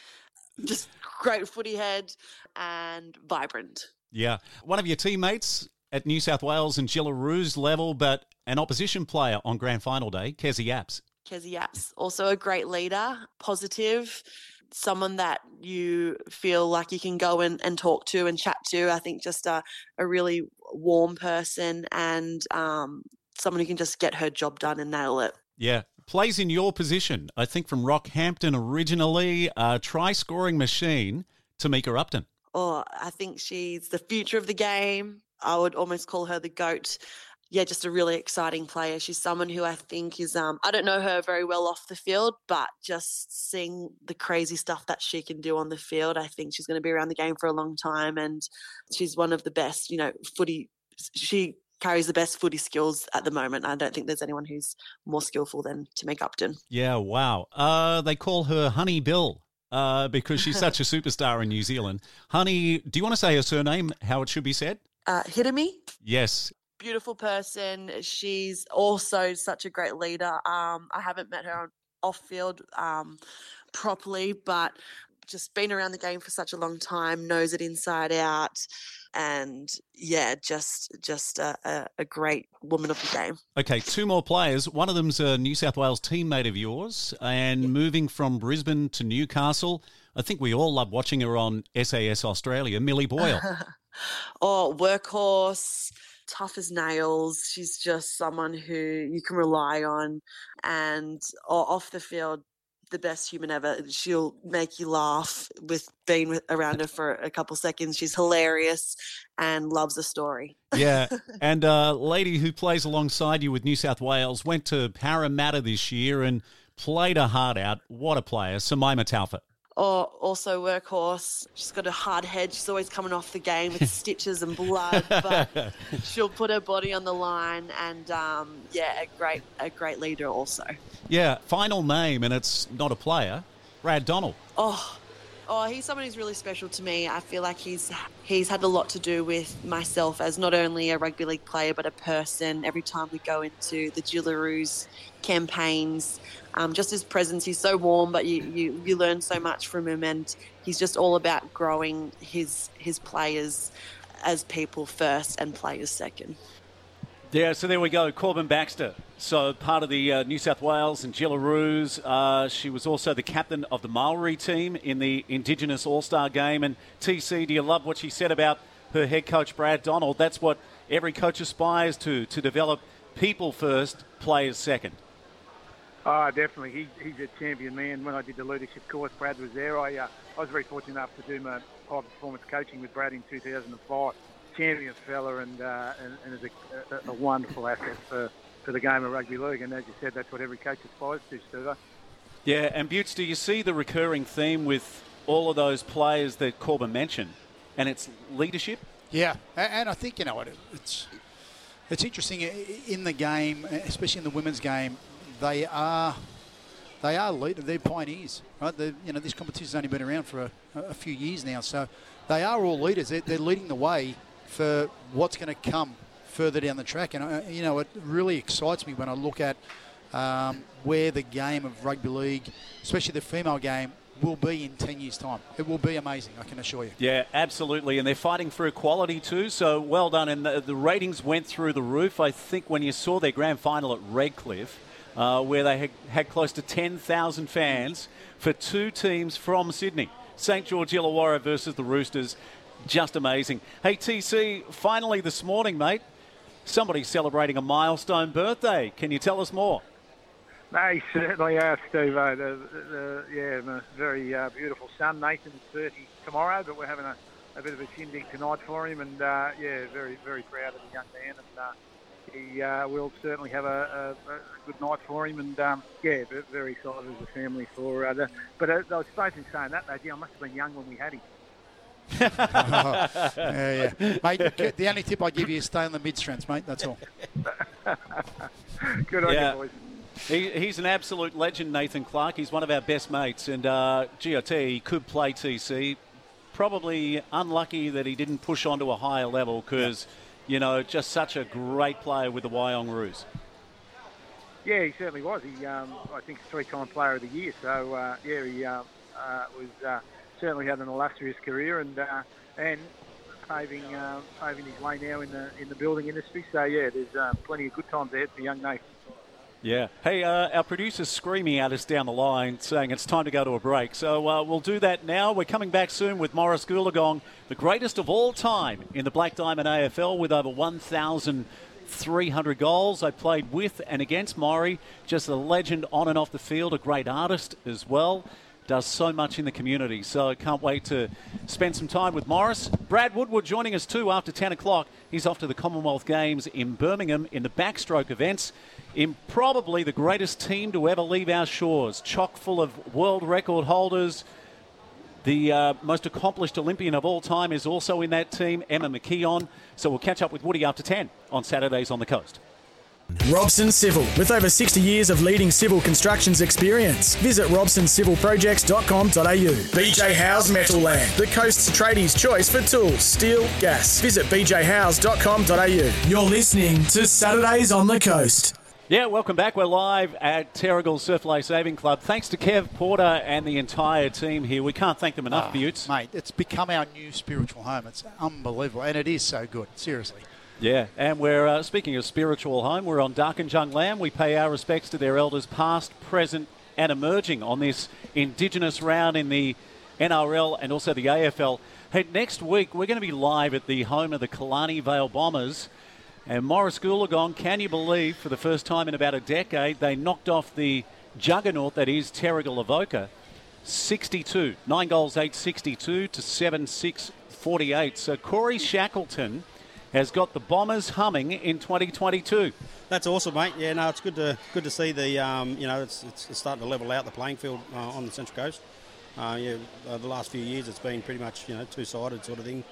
just great footy head, and vibrant. Yeah. One of your teammates at New South Wales and Jillaroos level, but an opposition player on grand final day, Kezie Apps. Kezie Apps, also a great leader, positive, someone that you feel like you can go and, and talk to and chat to. I think just a, a really warm person and um, someone who can just get her job done and nail it. Yeah. Plays in your position. I think from Rockhampton originally, a try scoring machine, Tamika Upton. Oh, I think she's the future of the game. I would almost call her the GOAT yeah, just a really exciting player. She's someone who I think is um I don't know her very well off the field, but just seeing the crazy stuff that she can do on the field, I think she's going to be around the game for a long time and she's one of the best, you know, footy she carries the best footy skills at the moment. I don't think there's anyone who's more skillful than Tamika Upton. Yeah, wow. Uh they call her Honey Bill. Uh, because she's such a superstar in New Zealand. Honey, do you want to say her surname, how it should be said? Uh, Hireme. Yes, beautiful person. She's also such a great leader. Um, I haven't met her on off field um, properly, but just been around the game for such a long time, knows it inside out, and yeah, just just a, a, a, great woman of the game. Okay, two more players. One of them's a New South Wales teammate of yours, and moving from Brisbane to Newcastle. I think we all love watching her on SAS Australia, Millie Boyle. oh, workhorse, tough as nails. She's just someone who you can rely on. And off the field, the best human ever. She'll make you laugh with being around her for a couple seconds. She's hilarious and loves a story. yeah, and a uh, lady who plays alongside you with New South Wales went to Parramatta this year and played her heart out. What a player, Simaima Taufa or also workhorse. She's got a hard head. She's always coming off the game with stitches and blood, but she'll put her body on the line. And um, yeah, a great, a great leader also. Yeah, final name, and it's not a player. Brad Donald. Oh, Oh, he's someone who's really special to me. I feel like he's he's had a lot to do with myself as not only a rugby league player but a person. Every time we go into the Jillaroos campaigns, um, just his presence, he's so warm, but you, you you learn so much from him, and he's just all about growing his his players as people first and players second. Yeah, so there we go. Corban Baxter. So part of the uh, New South Wales and Jillaroos. Uh, she was also the captain of the Maori team in the Indigenous All Star game. And TC, do you love what she said about her head coach Brad Donald? That's what every coach aspires to to develop people first, players second. Oh, definitely. He, he's a champion man. When I did the leadership course, Brad was there. I, uh, I was very fortunate enough to do my high performance coaching with Brad in 2005 champion fella and, uh, and, and is a, a, wonderful asset for, for the game of rugby league. And as you said, that's what every coach aspires to, Steve. Yeah, and Butts, do you see the recurring theme with all of those players that Corban mentioned, and it's leadership? Yeah, and I think you know what it's it's interesting in the game, especially in the women's game. They are they are leaders. They're pioneers, right? They're, you know, this competition's only been around for a, a, few years now, so they are all leaders. They're, they're leading the way for what's going to come further down the track. And, uh, you know, it really excites me when I look at um, where the game of rugby league, especially the female game, will be in 10 years' time. It will be amazing, I can assure you. Yeah, absolutely. And they're fighting for equality too, so well done. And the, the ratings went through the roof. I think when you saw their grand final at Redcliffe, uh, where they had, had close to 10,000 fans for two teams from Sydney. St George Illawarra versus the Roosters just amazing. Hey, TC, finally this morning, mate, somebody's celebrating a milestone birthday. Can you tell us more? They certainly are, Steve. Uh, the, the, yeah, the very uh, beautiful son. Nathan's 30 tomorrow, but we're having a, a bit of a shindig tonight for him, and uh, yeah, very, very proud of the young man. And uh, he uh, will certainly have a, a, a, good night for him, and um, yeah, very excited as a family for. Uh, the, but I was supposed in saying that, though, gee, I must have been young when we had him yeah, yeah. Mate, the only tip I give you is stay on the mid strengths, mate. That's all. Good on yeah. you, boys. He, he's an absolute legend, Nathan Clark. He's one of our best mates, and uh, GOT he could play TC. Probably unlucky that he didn't push on to a higher level because, yeah. You know, just such a great player with the Wyong Roos. Yeah, he certainly was. He, um, I think, three-time Player of the Year. So uh, yeah, he uh, uh was uh, certainly had an illustrious career and uh, and paving uh, paving his way now in the in the building industry. So yeah, there's plenty of good times ahead for young Nate. Yeah. Hey, uh, our producer's screaming at us down the line saying it's time to go to a break. So uh, we'll do that now. We're coming back soon with Morris Goolagong, the greatest of all time in the Black Diamond AFL with over 1,300 goals. I played with and against Maury, just a legend on and off the field, a great artist as well does so much in the community. So I can't wait to spend some time with Morris. Brad Woodward joining us too after 10 o'clock. He's off to the Commonwealth Games in Birmingham in the backstroke events. In probably the greatest team to ever leave our shores, chock full of world record holders. The uh, most accomplished Olympian of all time is also in that team, Emma McKeon. So we'll catch up with Woody after 10 on Saturdays on the coast. Robson Civil, with over 60 years of leading civil constructions experience. Visit robsoncivilprojects.com.au. BJ Howes Metal Land, the coast's tradies' choice for tools, steel, gas. Visit bjhowes.com.au. You're listening to Saturdays on the Coast. Yeah, welcome back. We're live at Terrigal Surf Life Saving Club. Thanks to Kev Porter and the entire team here. We can't thank them enough, oh, Butts. Mate, it's become our new spiritual home. It's unbelievable, and it is so good, seriously. Yeah, and we're uh, speaking of spiritual home. We're on Darkinjung land. We pay our respects to their elders, past, present, and emerging on this Indigenous round in the NRL and also the AFL. Hey, next week we're going to be live at the home of the Killarney Vale Bombers. And Morris Goolagong, can you believe, for the first time in about a decade, they knocked off the juggernaut that is Terrigal Avoca 62. Nine goals, 8 62 to 7 6 48. So Corey Shackleton has got the Bombers humming in 2022. That's awesome, mate. Yeah, no, it's good to good to see the um, you know it's, it's, it's starting to level out the playing field uh, on the Central Coast. Uh, yeah, uh, the last few years it's been pretty much you know two sided sort of thing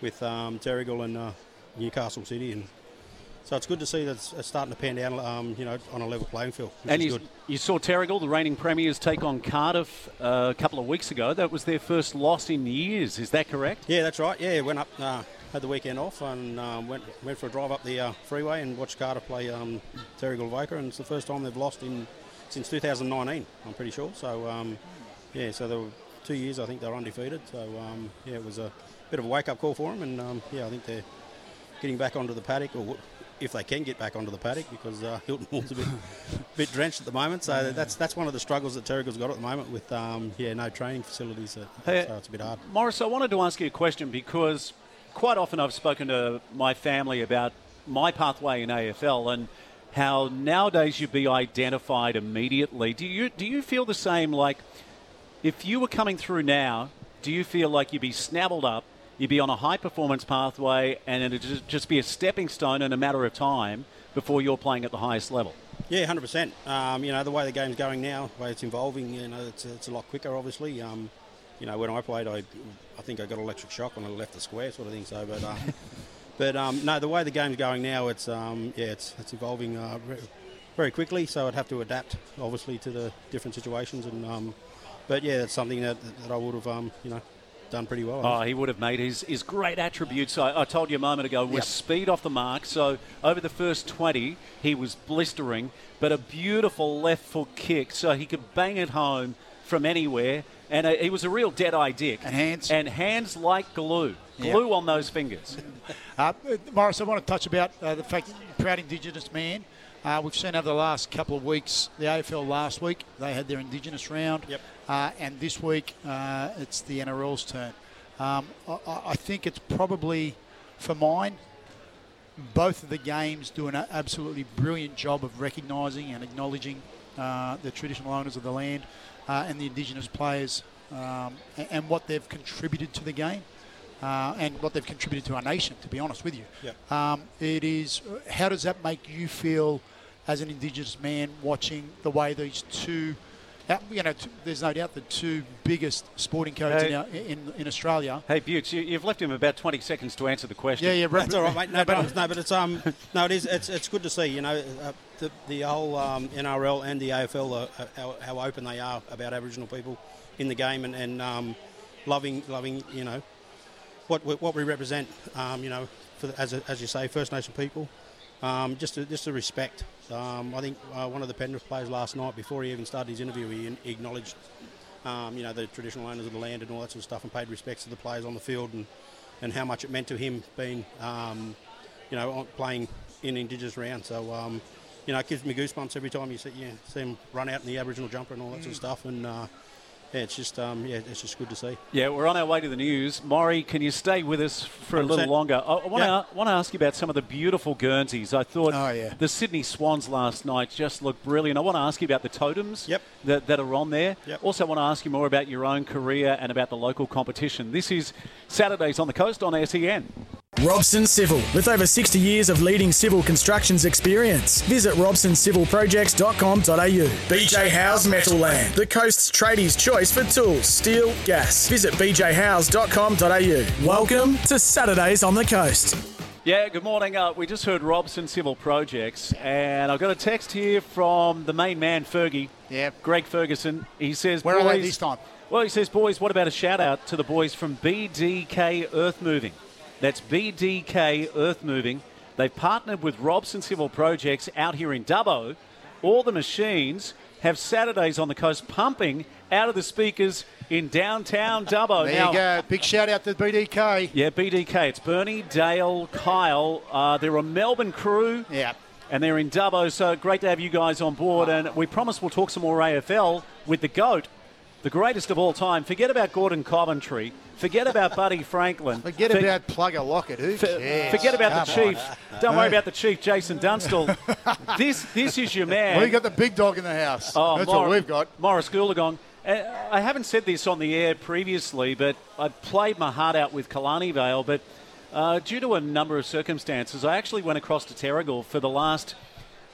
with um, Terrigal and uh, Newcastle City, and so it's good to see that it's, starting to pan down um, you know on a level playing field. And you, good. you saw Terrigal, the reigning premiers, take on Cardiff uh, a couple of weeks ago. That was their first loss in years. Is that correct? Yeah, that's right. Yeah, went up, uh, had the weekend off, and um, went went for a drive up the uh, freeway and watched Cardiff play um, Terrigal Avoca, and it's the first time they've lost in since 2019. I'm pretty sure. So um, yeah, so there were two years I think they were undefeated. So um, yeah, it was a bit of a wake up call for them, and um, yeah, I think they're getting back onto the paddock or. If they can get back onto the paddock, because uh, Hilton Hall's a bit, bit drenched at the moment, so that's that's one of the struggles that Terrigal's got at the moment with um, yeah no training facilities, so, Hey, so it's a bit hard. Morris, I wanted to ask you a question because quite often I've spoken to my family about my pathway in AFL and how nowadays you'd be identified immediately. Do you do you feel the same? Like, if you were coming through now, do you feel like you'd be snabbled up? You'd be on a high performance pathway, and it'd just be a stepping stone in a matter of time before you're playing at the highest level. Yeah, hundred percent. Um, you know the way the game's going now, the way it's evolving. You know, it's, it's a lot quicker, obviously. Um, you know, when I played, I, I think I got electric shock when I left the square, sort of thing. So, but, um, but um, no, the way the game's going now, it's um, yeah, it's it's evolving uh, very, very quickly. So I'd have to adapt, obviously, to the different situations. And um, but yeah, it's something that, that I would have um, you know done pretty well. Oh, he would have made his, his great attributes. I, I told you a moment ago, was Yep. speed off the mark. So over the first 20, he was blistering, but a beautiful left foot kick, so he could bang it home from anywhere. And uh, he was a real dead eye dick. And hands. And hands like glue. Yep. Glue on those fingers. Uh, Morris, I want to touch about uh, the fact a proud Indigenous man. Uh, we've seen over the last couple of weeks, the AFL last week, they had their Indigenous round. Yep. Uh, and this week, uh, it's the NRL's turn. Um, I, I- think it's probably, for mine, both of the games do an absolutely brilliant job of recognising and acknowledging uh, the traditional owners of the land uh, and the Indigenous players um, and, and what they've contributed to the game uh, and what they've contributed to our nation, to be honest with you. Yep. Um, it is, how does that make you feel as an Indigenous man watching the way these two, you know, t- there's no doubt the two biggest sporting codes Hey. in, our, in, in Australia. hey, Butch, you, you've left him about 20 seconds to answer the question. Yeah, yeah, That's all right, mate. No, but- but no, but it's um, no, it is. It's, it's good to see. You know, uh, the, the whole um, NRL and the AFL, uh, how, how open they are about Aboriginal people in the game and, and um, loving, loving. You know, what we, what we represent. Um, you know, for the, as a, as you say, First Nation people. Um, just a, just a respect. Um, I think uh, one of the Penrith players last night, before he even started his interview, he, he acknowledged, um, you know, the traditional owners of the land and all that sort of stuff, and paid respects to the players on the field and, and how much it meant to him being, um, you know, playing in Indigenous round. So, um, you know, it gives me goosebumps every time you see, yeah, see him run out in the Aboriginal jumper and all that sort of stuff. And uh, yeah, it's just, um, yeah, it's just good to see. Yeah, we're on our way to the news. Maury, can you stay with us for a little longer? I, I want Yeah. to want to ask you about some of the beautiful Guernseys. I thought Oh, yeah. the Sydney Swans last night just looked brilliant. I want to ask you about the totems Yep. that, that are on there. Yep. Also, want to ask you more about your own career and about the local competition. This is Saturdays on the Coast on SEN. Robson Civil, with over 60 years of leading civil constructions experience. Visit robsoncivilprojects.com.au. BJ Howe's Metal Land, the coast's tradies' choice for tools, steel, gas. Visit bjhowes.com.au. Welcome to Saturdays on the Coast. Yeah, good morning. Uh, we just heard Robson Civil Projects, and I've got a text here from the main man, Fergie. Yeah. Greg Ferguson. He says, Where are they this time? Well, he says, boys, what about a shout out to the boys from BDK Earth Moving? That's BDK Earth Moving. They've partnered with Robson Civil Projects out here in Dubbo. All the machines have Saturdays on the coast pumping out of the speakers in downtown Dubbo. There now, you go. Big shout out to BDK. yeah, BDK. It's Bernie, Dale, Kyle. Uh, they're a Melbourne crew. Yeah. And they're in Dubbo, so great to have you guys on board. And we promise we'll talk some more AFL with the GOAT, the greatest of all time. Forget about Gordon Coventry. Forget about Buddy Franklin. Forget For- about Plugger Lockett. Who for- cares? Forget about the Come on. chief. Don't worry about the chief, Jason Dunstall. this this is your man. We got the big dog in the house. Oh, That's Mor- what we've got. Morris Goolagong. Uh, I haven't said this on the air previously, but I played my heart out with Killarney Vale, but uh, due to a number of circumstances, I actually went across to Terrigal for the last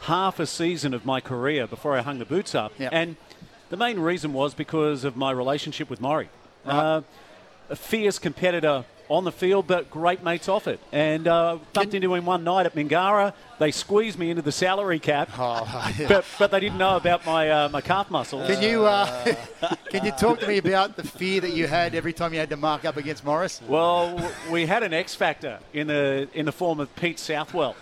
half a season of my career before I hung the boots up. Yep. And the main reason was because of my relationship with Murray. Uh, a fierce competitor on the field, but great mates off it. And uh, bumped into him one night at Mingara. They squeezed me into the salary cap, Oh, yeah. but, but they didn't know about my uh, my calf muscles. Can you uh, can you talk to me about the fear that you had every time you had to mark up against Morris? Well, we had an X factor in the in the form of Pete Southwell.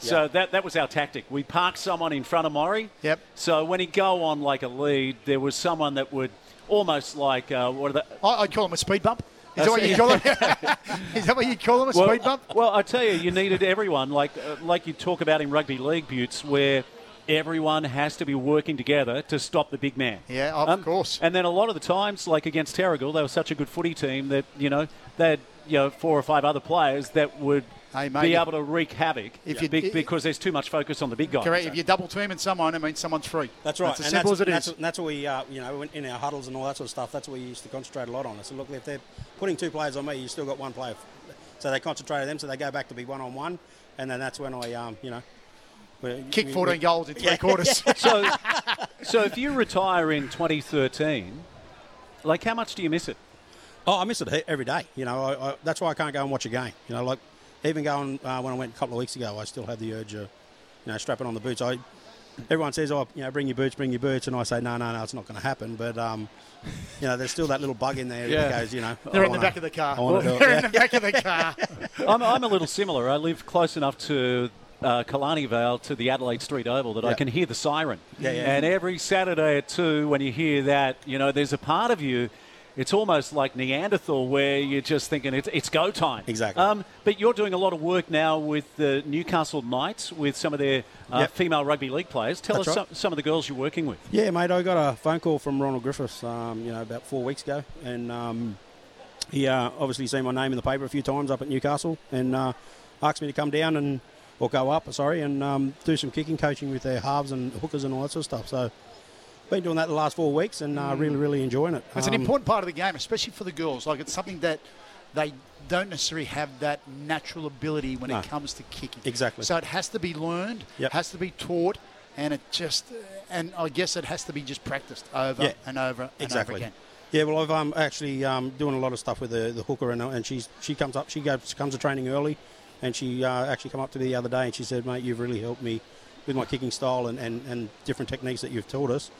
So that, that was our tactic. We parked someone in front of Murray. Yep. So when he'd go on like a lead, there was someone that would almost like uh, what are the, I, I'd call him a speed bump. Is that what you call him? Is that what you call him? A speed bump? Well, I tell you, you needed everyone, like uh, like you talk about in rugby league, Buttes, where everyone has to be working together to stop the big man. Um, Yeah, of course. And then a lot of the times, like against Terrigal, they were such a good footy team that you know they had you know four or five other players that would Hey, mate, be able to wreak havoc if you- be- because there's too much focus on the big guys. Correct. If you're double teaming someone, it means someone's free. That's right. That's as and simple that's, as it that's, is. That's what we, uh, you know, in our huddles and all that sort of stuff. That's what we used to concentrate a lot on. I said, look, if they're putting two players on me, you've still got one player. So they concentrate on them. So they go back to be one on one, and then that's when I, um, you know, we- Kick we- 14 we- goals in three Yeah. quarters. So, so if you retire in 2013, like how much do you miss it? Oh, I miss it every day. You know, I, I, that's why I can't go and watch a game. You know, like even going uh, when I went a couple of weeks ago, I still had the urge of, you know, strapping on the boots. I everyone says, oh, you know, bring your boots, bring your boots, and I say, no, no, no, it's not going to happen. But um, you know, there's still that little bug in there Yeah. that goes, you know, They're I in the wanna- back of the car. I wanna do it, They're yeah. in the back of the car. I'm, I'm a little similar. I live close enough to uh, Killarney Vale to the Adelaide Street Oval that I can hear the siren. Yeah, yeah. And every Saturday at 2, when you hear that, you know, there's a part of you, it's almost like Neanderthal where you're just thinking it's, it's go time. Exactly. Um, but you're doing a lot of work now with the Newcastle Knights, with some of their uh, Yep. female rugby league players. Tell That's us right. some, some of the girls you're working with. Yeah, mate, I got a phone call from Ronald Griffiths, um, you know, about four weeks ago, and um, he uh, obviously seen my name in the paper a few times up at Newcastle, and uh, asked me to come down and or go up, sorry, and um, do some kicking coaching with their halves and hookers and all that sort of stuff. So, been doing that the last four weeks, and uh, really, really enjoying it. It's an Um, important part of the game, especially for the girls. Like it's something that they don't necessarily have that natural ability when No. it comes to kicking. Exactly. So it has to be learned, Yep. has to be taught, and it just and I guess it has to be just practiced over Yeah. and over and exactly. over again. Yeah, well, I've um, actually um, doing a lot of stuff with the, the hooker, and, uh, and she's she comes up, she goes comes to training early, and she uh, actually come up to me the other day and she said, "Mate, you've really helped me with my kicking style and, and, and different techniques that you've taught us."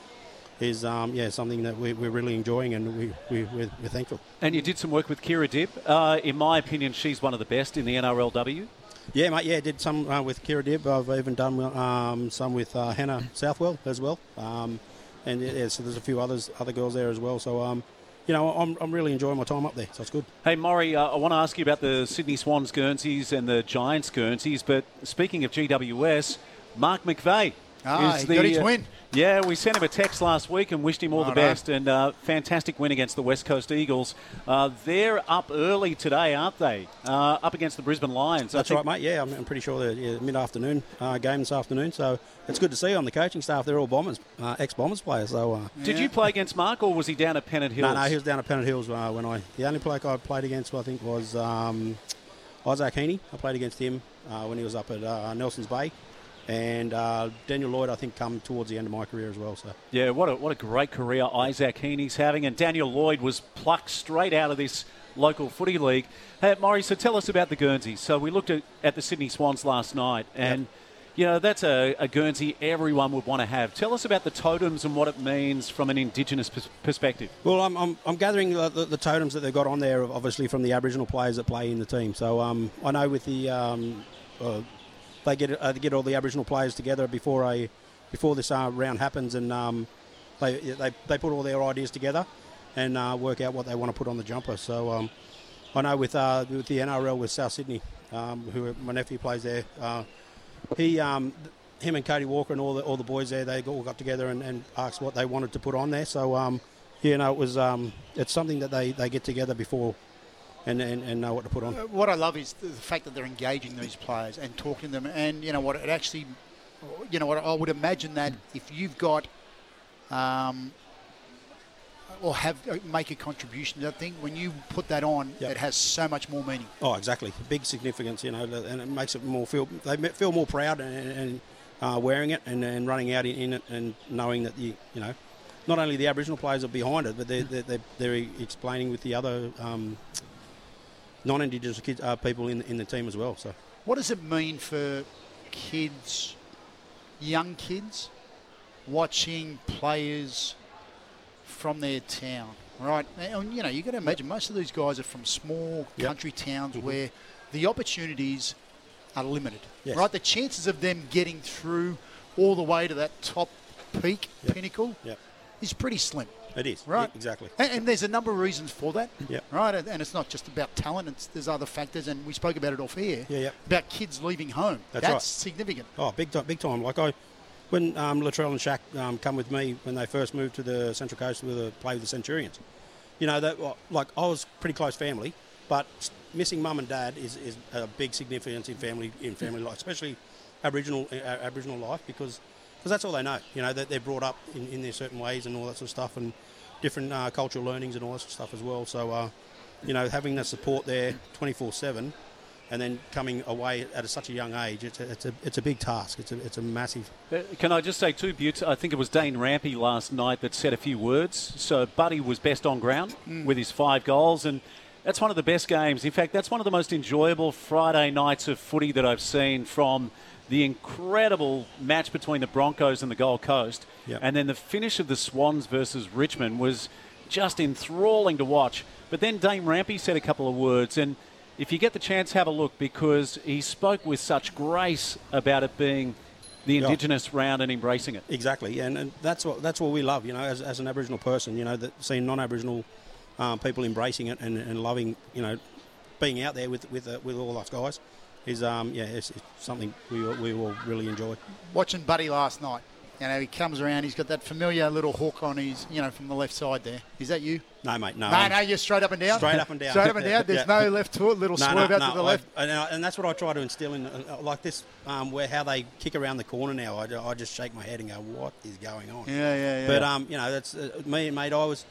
Is um, yeah something that we, we're really enjoying and we, we we're, we're thankful. And you did some work with Kira Dibb. Uh, in my opinion, she's one of the best in the NRLW. Yeah, mate. Yeah, did some uh, with Kira Dibb. I've even done um, some with uh, Hannah Southwell as well. Um, and yeah, so there's a few others, other girls there as well. So um, you know, I'm, I'm really enjoying my time up there. So it's good. Hey, Maury, uh, I want to ask you about the Sydney Swans Guernseys and the Giants Guernseys. But speaking of GWS, Mark McVeigh. Ah, is he got his uh, win. Yeah, we sent him a text last week and wished him all the Well done. best. And uh, fantastic win against the West Coast Eagles. Uh, they're up early today, aren't they? Uh, up against the Brisbane Lions. That's right, mate. Yeah, I'm, I'm pretty sure they're yeah, mid-afternoon uh, game this afternoon. So it's good to see on the coaching staff. They're all Bombers, uh, ex-Bombers players. So uh, Did you play against Mark or was he down at Pennant Hills? no, no, he was down at Pennant Hills uh, when I. The only player I played against, I think, was um, Isaac Heaney. I played against him uh, when he was up at uh, Nelson's Bay. And uh, Daniel Lloyd, I think, come towards the end of my career as well. So Yeah, what a, what a great career Isaac Heaney's having. And Daniel Lloyd was plucked straight out of this local footy league. Hey, Maury, so tell us about the Guernseys. So we looked at, at the Sydney Swans last night, and, you know, that's a, a Guernsey everyone would want to have. Tell us about the totems and what it means from an Indigenous pers- perspective. Well, I'm, I'm, I'm gathering the, the, the totems that they've got on there, obviously from the Aboriginal players that play in the team. So um, I know with the um, uh, they get uh, they get all the Aboriginal players together before a before this uh, round happens, and um, they, they they put all their ideas together and uh, work out what they want to put on the jumper. So um, I know with uh, with the NRL with South Sydney, um, who my nephew plays there. Uh, he um, him and Cody Walker and all the all the boys there, they all got together and, and asked what they wanted to put on there. So um, yeah, no, it was. Um, it's something that they, they get together before, and, and, and know what to put on. Uh, What I love is the fact that they're engaging these players and talking to them, and you know what it actually, you know what I would imagine that if you've got, um, or have uh, make a contribution to that thing, when you put that on, Yep. it has so much more meaning. Oh, exactly. Big significance, you know, and it makes it more feel they feel more proud and, and uh, wearing it and, and running out in, in it and knowing that you you know, not only the Aboriginal players are behind it, but they're they're, they're, they're explaining with the other um, non-Indigenous kids uh, people in in the team as well. So What does it mean for kids, young kids, watching players from their town? Right, and you know you got to imagine most of these guys are from small Yep. country towns where the opportunities are limited. Yes. Right, the chances of them getting through all the way to that top peak Yep. pinnacle Yep. is pretty slim. It is Right. exactly. And, and there's a number of reasons for that. Yep. Right. And, and it's not just about talent. It's there's other factors, and we spoke about it off air. Yeah, yeah. About kids leaving home. That's That's right. significant. Oh, big time, big time. Like I, when um, Latrell and Shaq um, come with me when they first moved to the Central Coast with a play with the Centurions, you know that like I was pretty close family, but missing mum and dad is, is a big significance in family in family life, especially Aboriginal uh, Aboriginal life because because that's all they know. You know that they're brought up in, in their certain ways and all that sort of stuff and different uh, cultural learnings and all that sort of stuff as well. So uh, you know having the support there twenty four seven and then coming away at a, such a young age, it's a, it's a, it's a big task. It's a, it's a massive. Uh, Can I just say two buttes? I think it was Dane Rampe last night that said a few words. So Buddy was best on ground with his five goals, and that's one of the best games. In fact, that's one of the most enjoyable Friday nights of footy that I've seen from the incredible match between the Broncos and the Gold Coast, Yep. and then the finish of the Swans versus Richmond was just enthralling to watch. But then Dane Rampe said a couple of words, and if you get the chance, have a look because he spoke with such grace about it being the Yeah. Indigenous round and embracing it. Exactly, and, and that's what that's what we love. You know, as, as an Aboriginal person, you know, that seeing non-Aboriginal um, people embracing it and, and loving, you know, being out there with with uh, with all us guys is um yeah, it's, it's something we all- we all really enjoy. Watching Buddy last night. You know, he comes around. He's got that familiar little hook on his, you know, from the left side there. Is that you? No, mate, no. no, I'm- no, you're straight up and down. Straight up and down. Straight up and down. There's Yeah. no left to it. Little No, swerve no, out no, to the I- left. and, I- and that's what I try to instill in, uh, like this, um, where how they kick around the corner now. I, I just shake my head and go, "What is going on?" Yeah, yeah, yeah. But um, you know, that's uh, me, mate. I was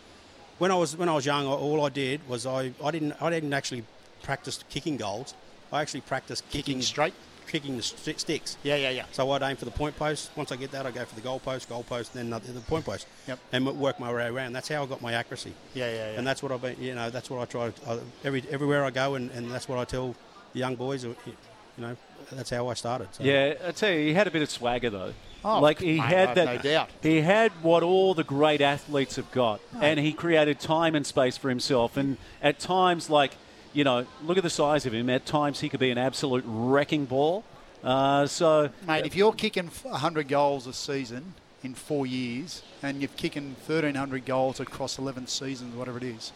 when I was when I was young. All I did was I, I didn't I didn't actually practice kicking goals. I actually practice kicking, straight? kicking the st- sticks. Yeah, yeah, yeah. So I'd aim for the point post. Once I get that, I go for the goal post, goal post, then the, the point post. Yep. And work my way around. That's how I got my accuracy. Yeah, yeah, yeah. And that's what I've been. You know, that's what I try. I, every everywhere I go, and, and that's what I tell the young boys. uh, You know, that's how I started. So. Yeah, I tell you, he had a bit of swagger though. Oh, like he mate, had that. no doubt. He had what all the great athletes have got, and he created time and space for himself. And at times, like you know, look at the size of him. At times, he could be an absolute wrecking ball. Uh, so, Mate, if you're kicking 100 goals a season in four years and you're kicking 1,300 goals across 11 seasons, whatever it is,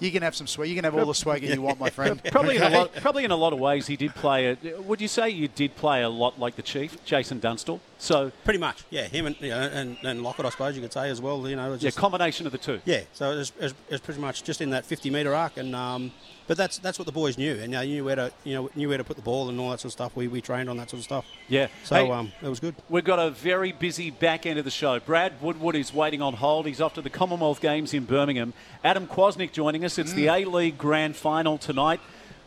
you can have some swag. You can have all the swagger you want, my friend. probably in a lot, probably in a lot of ways, he did play it. Would you say you did play a lot like the chief, Jason Dunstall? So, Pretty much, yeah. Him and you know, and, and Lockett, I suppose you could say as well. You know, it's yeah, combination of the two. yeah. So it's, it's, it's pretty much just in that 50 metre arc, and um, but that's that's what the boys knew, and they knew where to you know knew where to put the ball and all that sort of stuff. We, we trained on that sort of stuff. Yeah. So Hey, um, it was good. We've got a very busy back end of the show. Brad Woodward is waiting on hold. He's off to the Commonwealth Games in Birmingham. Adam Kwasnik joining us. It's the Mm. A League Grand Final tonight.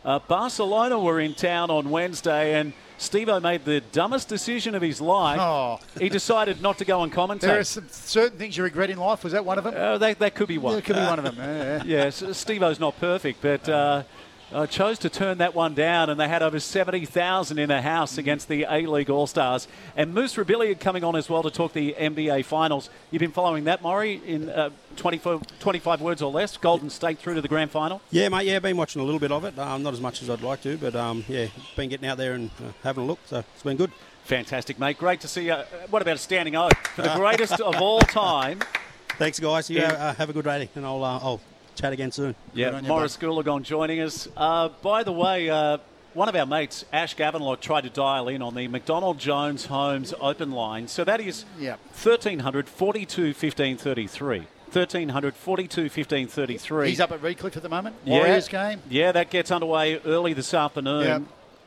Uh, Barcelona were in town on Wednesday, and Stevo made the dumbest decision of his life. Oh. He decided not to go and commentate. There are some certain things you regret in life. Was that one of them? Uh, that, that could be one. Yeah, could be one of them. Yeah, yeah. yes, Stevo's not perfect, but uh, uh, chose to turn that one down, and they had over 70,000 in the house against the A League All Stars. And Moose Rabilia coming on as well to talk the NBA Finals. You've been following that, Maury, in uh, 24, 25 words or less. Golden State through to the grand final. Yeah, mate. Yeah, been watching a little bit of it. Um, not as much as I'd like to, but um, yeah, been getting out there and uh, having a look. So it's been good. Fantastic, mate. Great to see you. Uh, What about a standing O for the greatest of all time? Thanks, guys. You Yeah. uh, have a good day, and I'll uh, I'll chat again soon. Yeah, Morris Goolagong joining us. Uh, by the way, uh, one of our mates, Ash Gavenlock, tried to dial in on the McDonald Jones Homes open line. So that is Yeah. 1300 42 15 33. 1300 42 15 33. He's up at Redcliffe at the moment. Warriors game. Yeah, that gets underway early this afternoon. Yeah.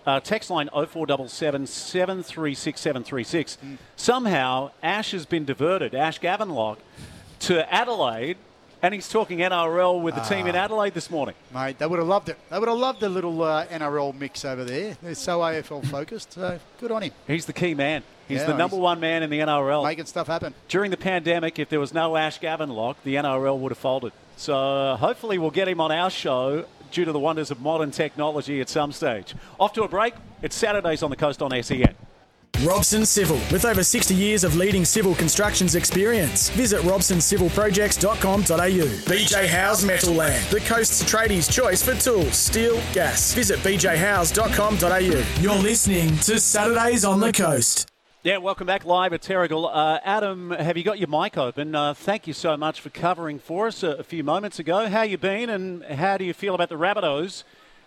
Uh, text line 0477 736 736. Hmm. Somehow, Ash has been diverted, Ash Gavenlock, to Adelaide, and he's talking NRL with the team in Ah. Adelaide this morning. Mate, they would have loved it. They would have loved the little uh, NRL mix over there. They're so AFL focused. So good on him. He's the key man. He's Yeah, the number he's one man in the NRL. Making stuff happen. During the pandemic, if there was no Ash Gavenlock, the NRL would have folded. So uh, hopefully we'll get him on our show due to the wonders of modern technology at some stage. Off to a break. It's Saturdays on the coast on SEN. Robson Civil, with over 60 years of leading civil constructions experience. Visit robsoncivilprojects.com.au. BJ Howes Metal Land, the coast's tradies' choice for tools, steel, gas. Visit bjhowes.com.au. You're listening to Saturdays on the Coast. Yeah, welcome back live at Terrigal. Uh, Adam, have you got your mic open? Uh, thank you so much for covering for us a, a few moments ago. How you been, and how do you feel about the Rabbitohs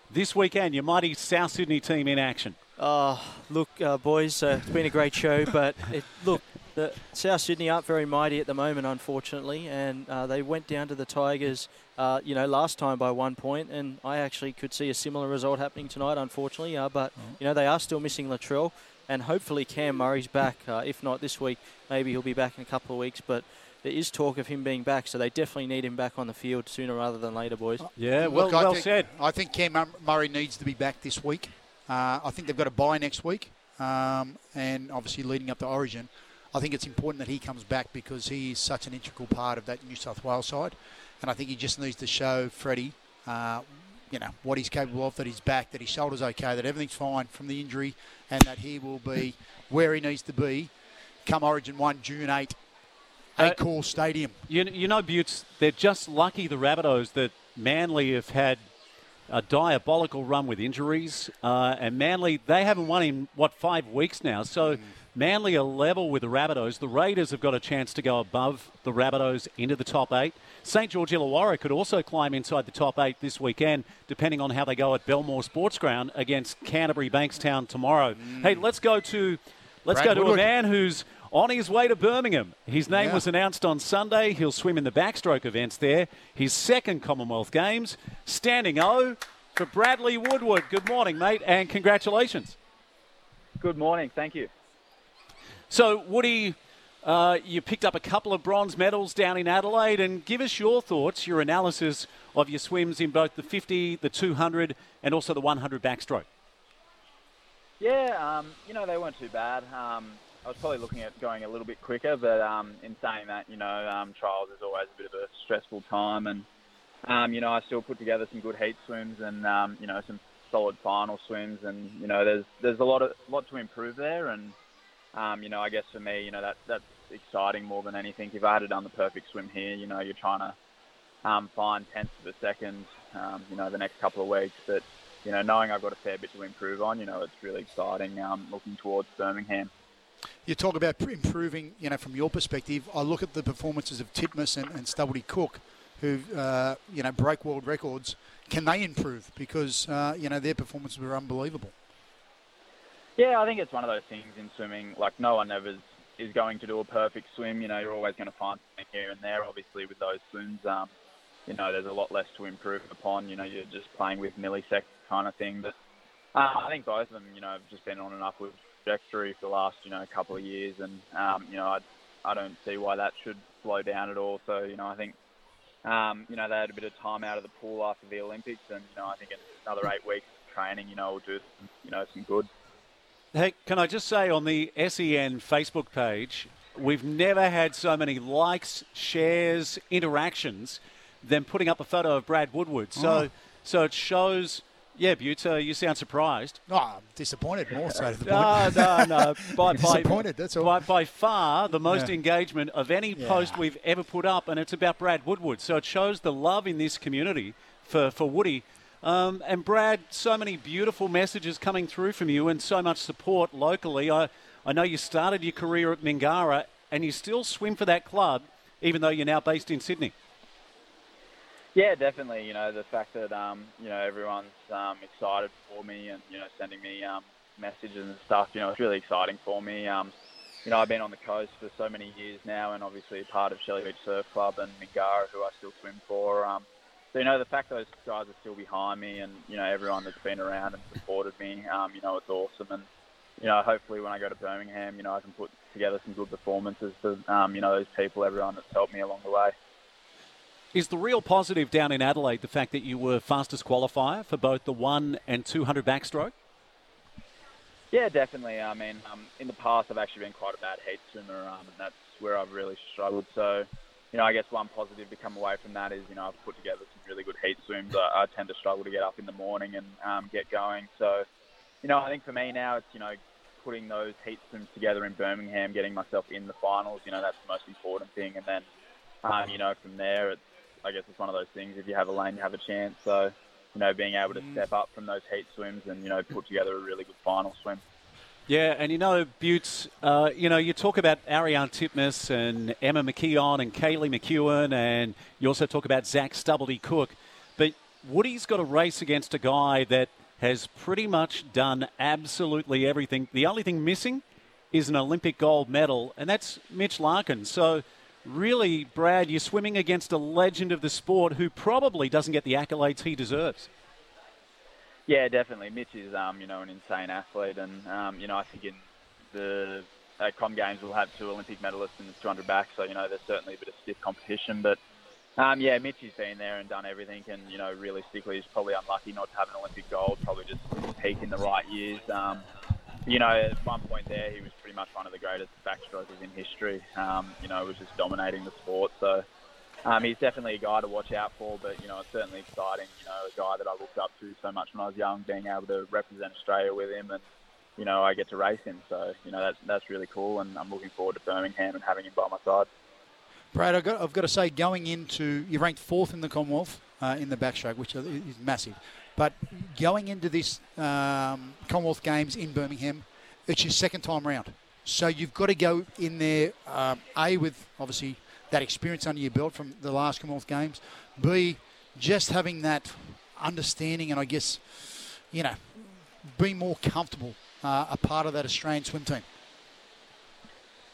this weekend? Your mighty South Sydney team in action. Oh, look, uh, boys, uh, it's been a great show, but it, look, the South Sydney aren't very mighty at the moment, unfortunately, and uh, they went down to the Tigers, uh, you know, last time by one point, and I actually could see a similar result happening tonight, unfortunately. Uh, but you know, they are still missing Latrell, and hopefully Cam Murray's back. Uh, if not this week, maybe he'll be back in a couple of weeks, but. There is talk of him being back, so they definitely need him back on the field sooner rather than later, boys. Yeah, well, Look, I think, I think Cam Murray needs to be back this week. Uh, I think they've got a bye next week, um, and obviously leading up to Origin. I think it's important that he comes back because he is such an integral part of that New South Wales side, and I think he just needs to show Freddie, uh, you know, what he's capable of. That he's back, that his shoulder's okay, that everything's fine from the injury, and that he will be where he needs to be come Origin one June eight. Uh, Accor Stadium. You, you know, Butts, they're just lucky, the Rabbitohs, that Manly have had a diabolical run with injuries. Uh, and Manly, they haven't won in, what, five weeks now. So Manly are level with the Rabbitohs. The Raiders have got a chance to go above the Rabbitohs into the top eight. St. George Illawarra could also climb inside the top eight this weekend, depending on how they go at Belmore Sports Ground against Canterbury Bankstown tomorrow. Hey, let's go to let's Brad go to Woodward. a man who's on his way to Birmingham. His name Yeah. was announced on Sunday. He'll swim in the backstroke events there. His second Commonwealth Games. Standing O for Bradley Woodward. Good morning, mate, and congratulations. Good morning. Thank you. So, Woody, uh, you picked up a couple of bronze medals down in Adelaide, and give us your thoughts, your analysis of your swims in both the 50, the 200, and also the 100 backstroke. Yeah, um, you know, they weren't too bad. Um, I was probably looking at going a little bit quicker, but um, in saying that, you know, um, trials is always a bit of a stressful time, and um, you know, I still put together some good heat swims and um, you know some solid final swims, and you know, there's there's a lot of lot to improve there, and um, you know, I guess for me, you know, that that's exciting more than anything. If I had done the perfect swim here, you know, you're trying to um, find tenths of a second, um, you know, the next couple of weeks, but you know, knowing I've got a fair bit to improve on, you know, it's really exciting. Um, looking towards Birmingham. You talk about improving, you know, from your perspective. I look at the performances of Titmus and, and Stubblety Cook, who, uh, you know, break world records. Can they improve? Because, uh, you know, their performances were unbelievable. Yeah, I think it's one of those things in swimming. Like no one ever is, going to do a perfect swim. You know, you're always going to find something here and there. Obviously, with those swims, um, you know, there's a lot less to improve upon. You know, you're just playing with milliseconds kind of thing. But uh, I think both of them, you know, have just been on an upward trajectory for the last, you know, couple of years, and um, you know, I, I don't see why that should slow down at all. So, you know, I think, um, you know, they had a bit of time out of the pool after the Olympics, and you know, I think in another eight weeks of training, you know, will do, some, you know, some good. Hey, can I just say on the SEN Facebook page, we've never had so many likes, shares, interactions than putting up a photo of Brad Woodward. So, Oh. so it shows. Yeah, Butte, uh, you sound surprised. Oh, I'm disappointed more so to the point. no, no. By, by, disappointed, that's all. by, by far the most Yeah. engagement of any Yeah. post we've ever put up, and it's about Brad Woodward. So it shows the love in this community for, for Woody. Um, and Brad, so many beautiful messages coming through from you and so much support locally. I, I know you started your career at Mingara and you still swim for that club, even though you're now based in Sydney. Yeah, definitely. You know, the fact that um, you know everyone's um, excited for me and you know sending me um, messages and stuff. You know, it's really exciting for me. Um, you know, I've been on the coast for so many years now, and obviously part of Shelley Beach Surf Club and Mingara, who I still swim for. Um, so you know, the fact those guys are still behind me, and you know, everyone that's been around and supported me, um, you know, it's awesome. And you know, hopefully when I go to Birmingham, you know, I can put together some good performances for um, you know those people, everyone that's helped me along the way. Is the real positive down in Adelaide the fact that you were fastest qualifier for both the one and 200 backstroke? Yeah, definitely. I mean, um, in the past, I've actually been quite a bad heat swimmer, um, and that's where I've really struggled. So, you know, I guess one positive to come away from that is, you know, I've put together some really good heat swims. I, I tend to struggle to get up in the morning and um, get going. So, you know, I think for me now, it's, you know, putting those heat swims together in Birmingham, getting myself in the finals, you know, that's the most important thing. And then, um, you know, from there, it's, I guess it's one of those things. If you have a lane, you have a chance. So, you know, being able to step up from those heat swims and, you know, put together a really good final swim. Yeah, and you know, Buttes, uh, you know, you talk about Ariarne Titmus and Emma McKeon and Kaylee McKeown, and you also talk about Zach Stubblety Cook. But Woody's got a race against a guy that has pretty much done absolutely everything. The only thing missing is an Olympic gold medal, and that's Mitch Larkin. So, really, Brad, you're swimming against a legend of the sport who probably doesn't get the accolades he deserves. Yeah, definitely. Mitch is, um, you know, an insane athlete, and um, you know, I think in the uh, Com Games we'll have two Olympic medalists in the 200 back, so you know, there's certainly a bit of stiff competition. But um, yeah, Mitch has been there and done everything, and you know, realistically, he's probably unlucky not to have an Olympic gold. Probably just peak in the right years. Um, you know, at one point there, he was pretty much one of the greatest backstrokers in history. Um, you know, was just dominating the sport. So um, he's definitely a guy to watch out for, but you know, it's certainly exciting. You know, a guy that I looked up to so much when I was young, being able to represent Australia with him, and you know, I get to race him. So you know, that's that's really cool, and I'm looking forward to Birmingham and having him by my side. Brad, I've got, I've got to say, going into you ranked fourth in the Commonwealth uh, in the backstroke, which is massive. But going into this um, Commonwealth Games in Birmingham, it's your second time round. So you've got to go in there, um, A, with obviously that experience under your belt from the last Commonwealth Games. B, just having that understanding and I guess, you know, be more comfortable uh, a part of that Australian swim team.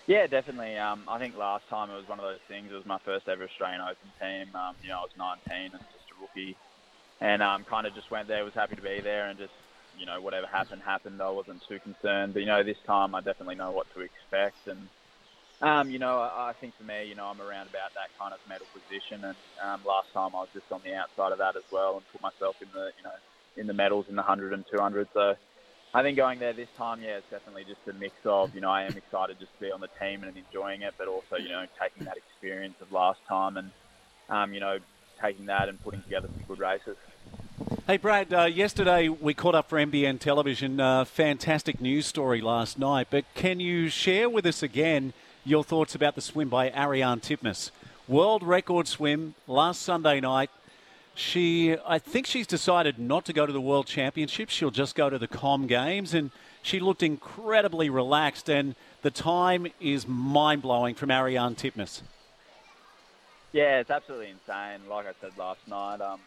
Yeah, definitely. Um, I think last time it was one of those things. It was my first ever Australian Open team. Um, you know, I was 19 and just a rookie, and um, kind of just went there. Was happy to be there, and just you know whatever happened happened. I wasn't too concerned. But you know, this time I definitely know what to expect, and um, you know, I, I think for me, you know, I'm around about that kind of medal position, and um, last time I was just on the outside of that as well, and put myself in the you know in the medals in the 100 and 200. So I think going there this time, yeah, it's definitely just a mix of, you know, I am excited just to be on the team and enjoying it, but also, you know, taking that experience of last time and, um, you know, taking that and putting together some good races. Hey, Brad, uh, yesterday we caught up for NBN television. Uh, fantastic news story last night, but can you share with us again your thoughts about the swim by Ariarne Titmus? World record swim last Sunday night. She, I think she's decided not to go to the World Championships. She'll just go to the Com Games, and she looked incredibly relaxed. And the time is mind blowing from Ariarne Titmus. Yeah, it's absolutely insane. Like I said last night, um,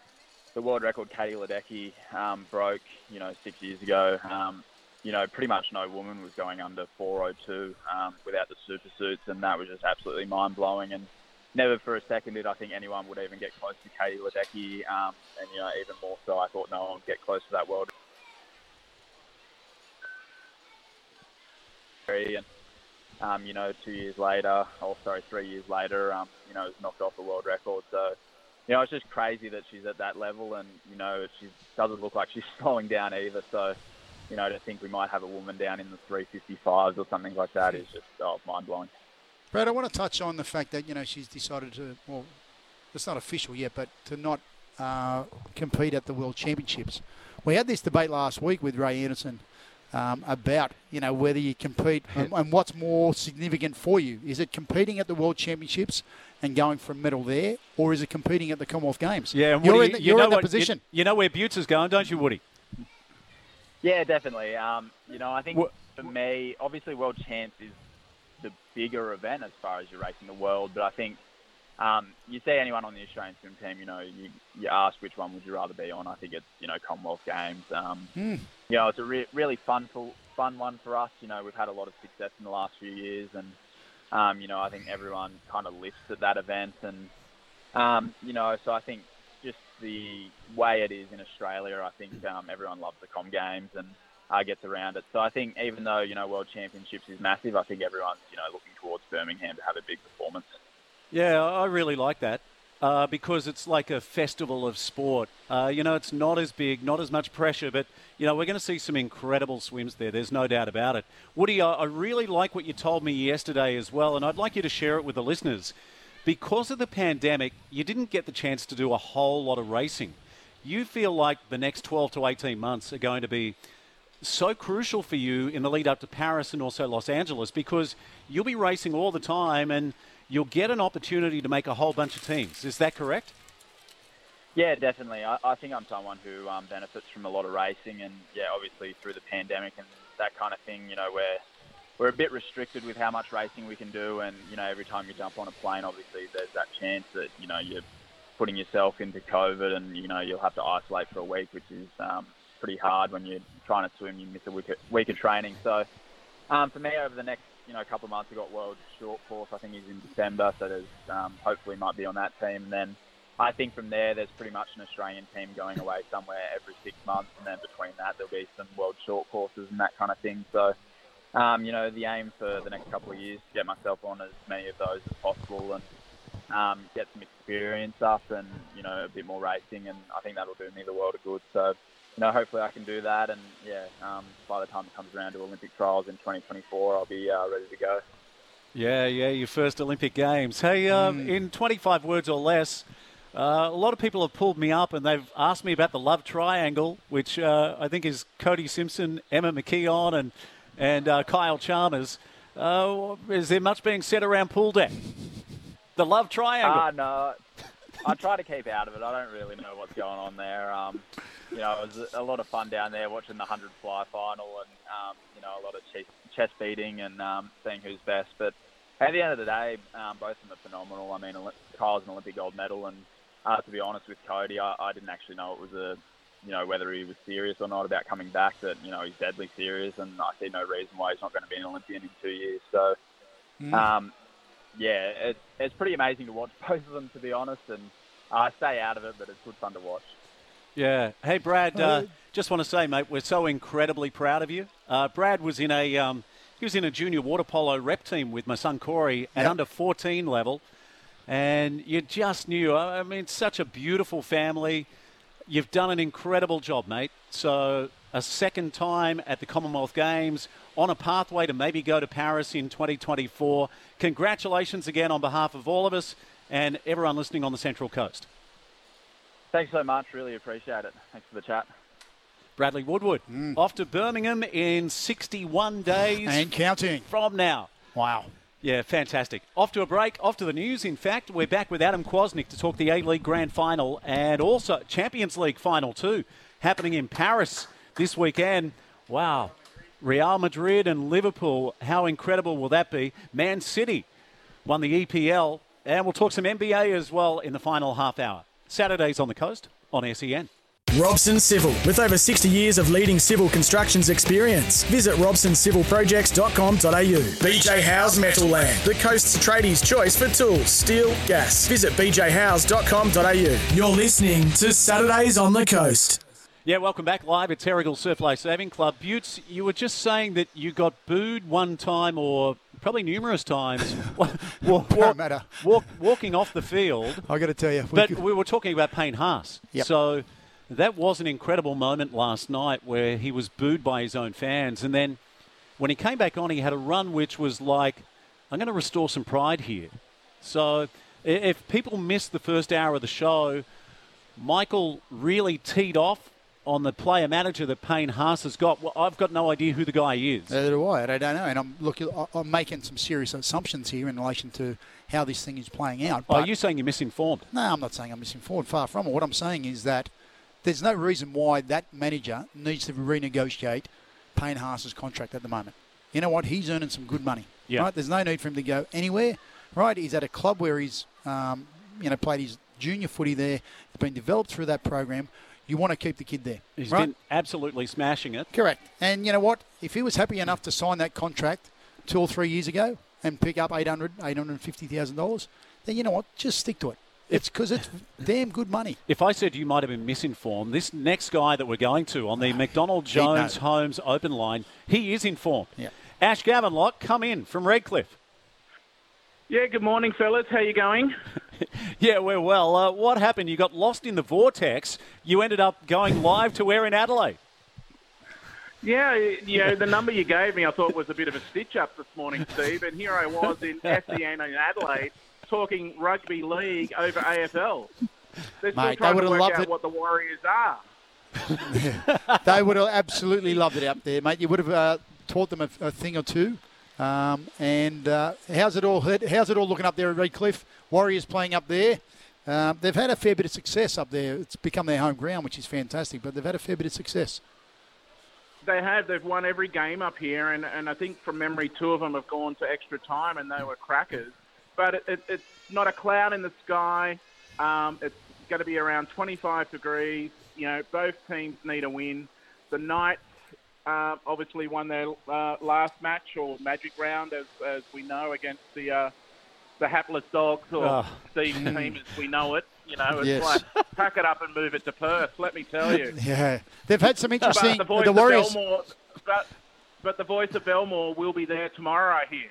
the world record Katie Ledecky um, broke, you know, six years ago. Um, you know, pretty much no woman was going under 402 um, without the super suits, and that was just absolutely mind blowing. And never for a second did I think anyone would even get close to Katie Ledecky, um, and you know even more so I thought no one would get close to that world. And um, you know, two years later, or sorry, three years later, um, you know, was knocked off the world record. So, you know, it's just crazy that she's at that level, and you know, she doesn't look like she's slowing down either. So, you know, to think we might have a woman down in the 355s or something like that is just oh, mind blowing. Brad, I want to touch on the fact that you know she's decided to. Well, it's not official yet, but to not uh, compete at the World Championships. We had this debate last week with Ray Anderson um, about you know whether you compete and, and, what's more significant for you. Is it competing at the World Championships and going for a medal there, or is it competing at the Commonwealth Games? Yeah, and you're, in, the, you are in that what, position. You, you, know where Buttes is going, don't you, Woody? Yeah, definitely. Um, you know, I think what, for me, obviously, World Champs is the bigger event as far as you're racing the world. But I think um, you see anyone on the Australian swim team, you know, you, you ask which one would you rather be on. I think it's you know Commonwealth Games. Um, mm. You know, it's a re- really fun, fun one for us. You know, we've had a lot of success in the last few years, and um, you know, I think everyone kind of lifts at that event, and um, you know, so I think just the way it is in Australia, I think um, everyone loves the Com Games and uh, gets around it. So I think even though you know World Championships is massive, I think everyone's you know looking towards Birmingham to have a big performance. Yeah, I really like that. Uh, because it's like a festival of sport. Uh, you know, it's not as big, not as much pressure, but, you know, we're going to see some incredible swims there. There's no doubt about it. Woody, I, I really like what you told me yesterday as well, and I'd like you to share it with the listeners. Because of the pandemic, you didn't get the chance to do a whole lot of racing. You feel like the next 12 to 18 months are going to be so crucial for you in the lead up to Paris and also Los Angeles because you'll be racing all the time and you'll get an opportunity to make a whole bunch of teams. Is that correct? Yeah, definitely. I, I think I'm someone who um, benefits from a lot of racing, and yeah, obviously through the pandemic and that kind of thing, you know, we're we're a bit restricted with how much racing we can do, and you know, every time you jump on a plane, obviously there's that chance that you know you're putting yourself into COVID, and you know you'll have to isolate for a week, which is um, pretty hard when you're trying to swim. You miss a week of, week of training, so. Um, for me, over the next you know a couple of months, we've got World Short Course. I think he's in December, so there's um, hopefully might be on that team. And then I think from there, there's pretty much an Australian team going away somewhere every six months, and then between that, there'll be some World Short Courses and that kind of thing. So, um, you know, the aim for the next couple of years to get myself on as many of those as possible and um, get some experience up and you know a bit more racing, and I think that'll do me the world of good. So you know, hopefully I can do that. And yeah, um, by the time it comes around to Olympic trials in 2024, I'll be uh, ready to go. Yeah, yeah, your first Olympic Games. Hey, um, mm. in 25 words or less, uh, a lot of people have pulled me up and they've asked me about the love triangle, which uh, I think is Cody Simpson, Emma McKeon, and and uh, Kyle Chalmers. Uh, is there much being said around pool deck? The love triangle. Ah, no. I try to keep out of it. I don't really know what's going on there. Um, you know, it was a lot of fun down there watching the 100 fly final and, um, you know, a lot of chest, chest beating and um, seeing who's best. But at the end of the day, um, both of them are phenomenal. I mean, Kyle's an Olympic gold medal, and uh, to be honest with Cody, I, I didn't actually know it was a, you know, whether he was serious or not about coming back. But you know, he's deadly serious, and I see no reason why he's not going to be an Olympian in two years. So, mm. um, yeah, it, it's pretty amazing to watch both of them, to be honest. And I stay out of it, but it's good fun to watch. Yeah. Hey, Brad. Uh, just want to say, mate, we're so incredibly proud of you. Uh, Brad was in a um, he was in a junior water polo rep team with my son Corey at yep. under 14 level, and you just knew. I mean, such a beautiful family. You've done an incredible job, mate. So a second time at the Commonwealth Games on a pathway to maybe go to Paris in 2024. Congratulations again on behalf of all of us and everyone listening on the Central Coast. Thanks so much. Really appreciate it. Thanks for the chat. Bradley Woodward mm. off to Birmingham in 61 days and counting from now. Wow. Yeah, fantastic. Off to a break, off to the news. In fact, we're back with Adam Kwasnik to talk the A League Grand Final and also Champions League Final too, happening in Paris this weekend. Wow. Real Madrid and Liverpool, how incredible will that be? Man City won the EPL, and we'll talk some NBA as well in the final half hour. Saturdays on the coast on SEN. Robson Civil, with over 60 years of leading civil constructions experience. Visit robsoncivilprojects.com.au. BJ Howes Metal Land, the coast's tradies' choice for tools, steel, gas. Visit bjhowes.com.au. You're listening to Saturdays on the Coast. Yeah, welcome back live at Terrigal Surf Life Saving Club. Buttes, you were just saying that you got booed one time or probably numerous times. walk, walk, matter. Walk, walking off the field. I got to tell you, we but could... we were talking about Payne Haas. Yep. So that was an incredible moment last night where he was booed by his own fans, and then when he came back on, he had a run which was like, "I'm going to restore some pride here." So if people missed the first hour of the show, Michael really teed off on the player manager that Payne Haas has got. Well, I've got no idea who the guy is. Neither do I. I don't know. And I'm looking. I'm making some serious assumptions here in relation to how this thing is playing out. Oh, are you saying you're misinformed? No, I'm not saying I'm misinformed. Far from it. What I'm saying is that there's no reason why that manager needs to renegotiate Payne Haas's contract at the moment. You know what? He's earning some good money. Yeah. Right? There's no need for him to go anywhere. Right? He's at a club where he's, um, you know, played his junior footy there. It's been developed through that program You want to keep the kid there. He's right? been absolutely smashing it. Correct. And you know what? If he was happy enough to sign that contract two or three years ago and pick up 800 $850,000, then you know what? Just stick to it. It's because it's damn good money. If I said you might have been misinformed, this next guy that we're going to on the ah, McDonald Jones Homes open line, he is informed. Yeah. Ash Gavenlock, come in from Redcliffe. Yeah, good morning, fellas. How you going? Yeah, we're well. Uh, what happened? You got lost in the vortex. You ended up going live to where in Adelaide? Yeah, you know, the number you gave me I thought was a bit of a stitch up this morning, Steve, and here I was in SEN in Adelaide talking rugby league over AFL. They're Mate, they would have loved out it. what the Warriors are. they would have absolutely loved it out there, mate. You would have uh, taught them a, a thing or two. Um, and uh, how's it all? How's it all looking up there at Redcliffe? Warriors playing up there. Um, they've had a fair bit of success up there. It's become their home ground, which is fantastic. But they've had a fair bit of success. They have. They've won every game up here, and, and I think from memory, two of them have gone to extra time, and they were crackers. But it, it, it's not a cloud in the sky. Um, it's going to be around 25 degrees. You know, both teams need a win. The Knights uh, obviously won their uh, last match or magic round, as, as we know, against the uh, the hapless dogs or Oh. Steve's team as we know it. You know, it's Yes. like pack it up and move it to Perth. Let me tell you. Yeah, they've had some interesting. But the, voice the of Warriors. Belmore, but, but the voice of Belmore will be there tomorrow, I hear.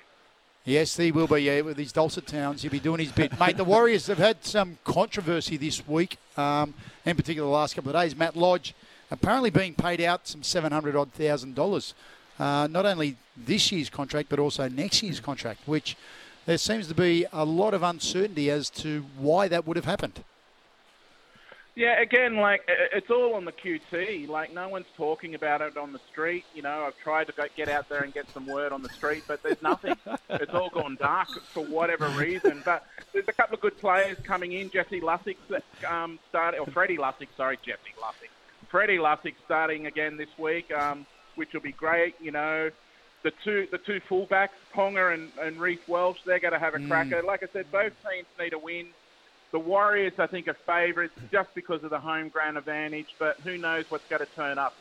Yes, he will be. Yeah, with his dulcet tones, he'll be doing his bit, mate. The Warriors have had some controversy this week, um, in particular the last couple of days. Matt Lodge apparently being paid out some seven hundred odd thousand dollars, uh, not only this year's contract but also next year's contract, which there seems to be a lot of uncertainty as to why that would have happened. Yeah, again, like it's all on the QT. Like no one's talking about it on the street. You know, I've tried to get out there and get some word on the street, but there's nothing. it's all gone dark for whatever reason. But there's a couple of good players coming in. Jesse Lussick um, started, or Freddie Lussick, sorry, Jesse Lussick. Freddie Lussick starting again this week, um, which will be great. You know, the two the two fullbacks, Ponga and, and Reece Walsh, they're going to have a cracker. Like I said, both teams need a win. The Warriors, I think, are favourites just because of the home ground advantage, but who knows what's going to turn up.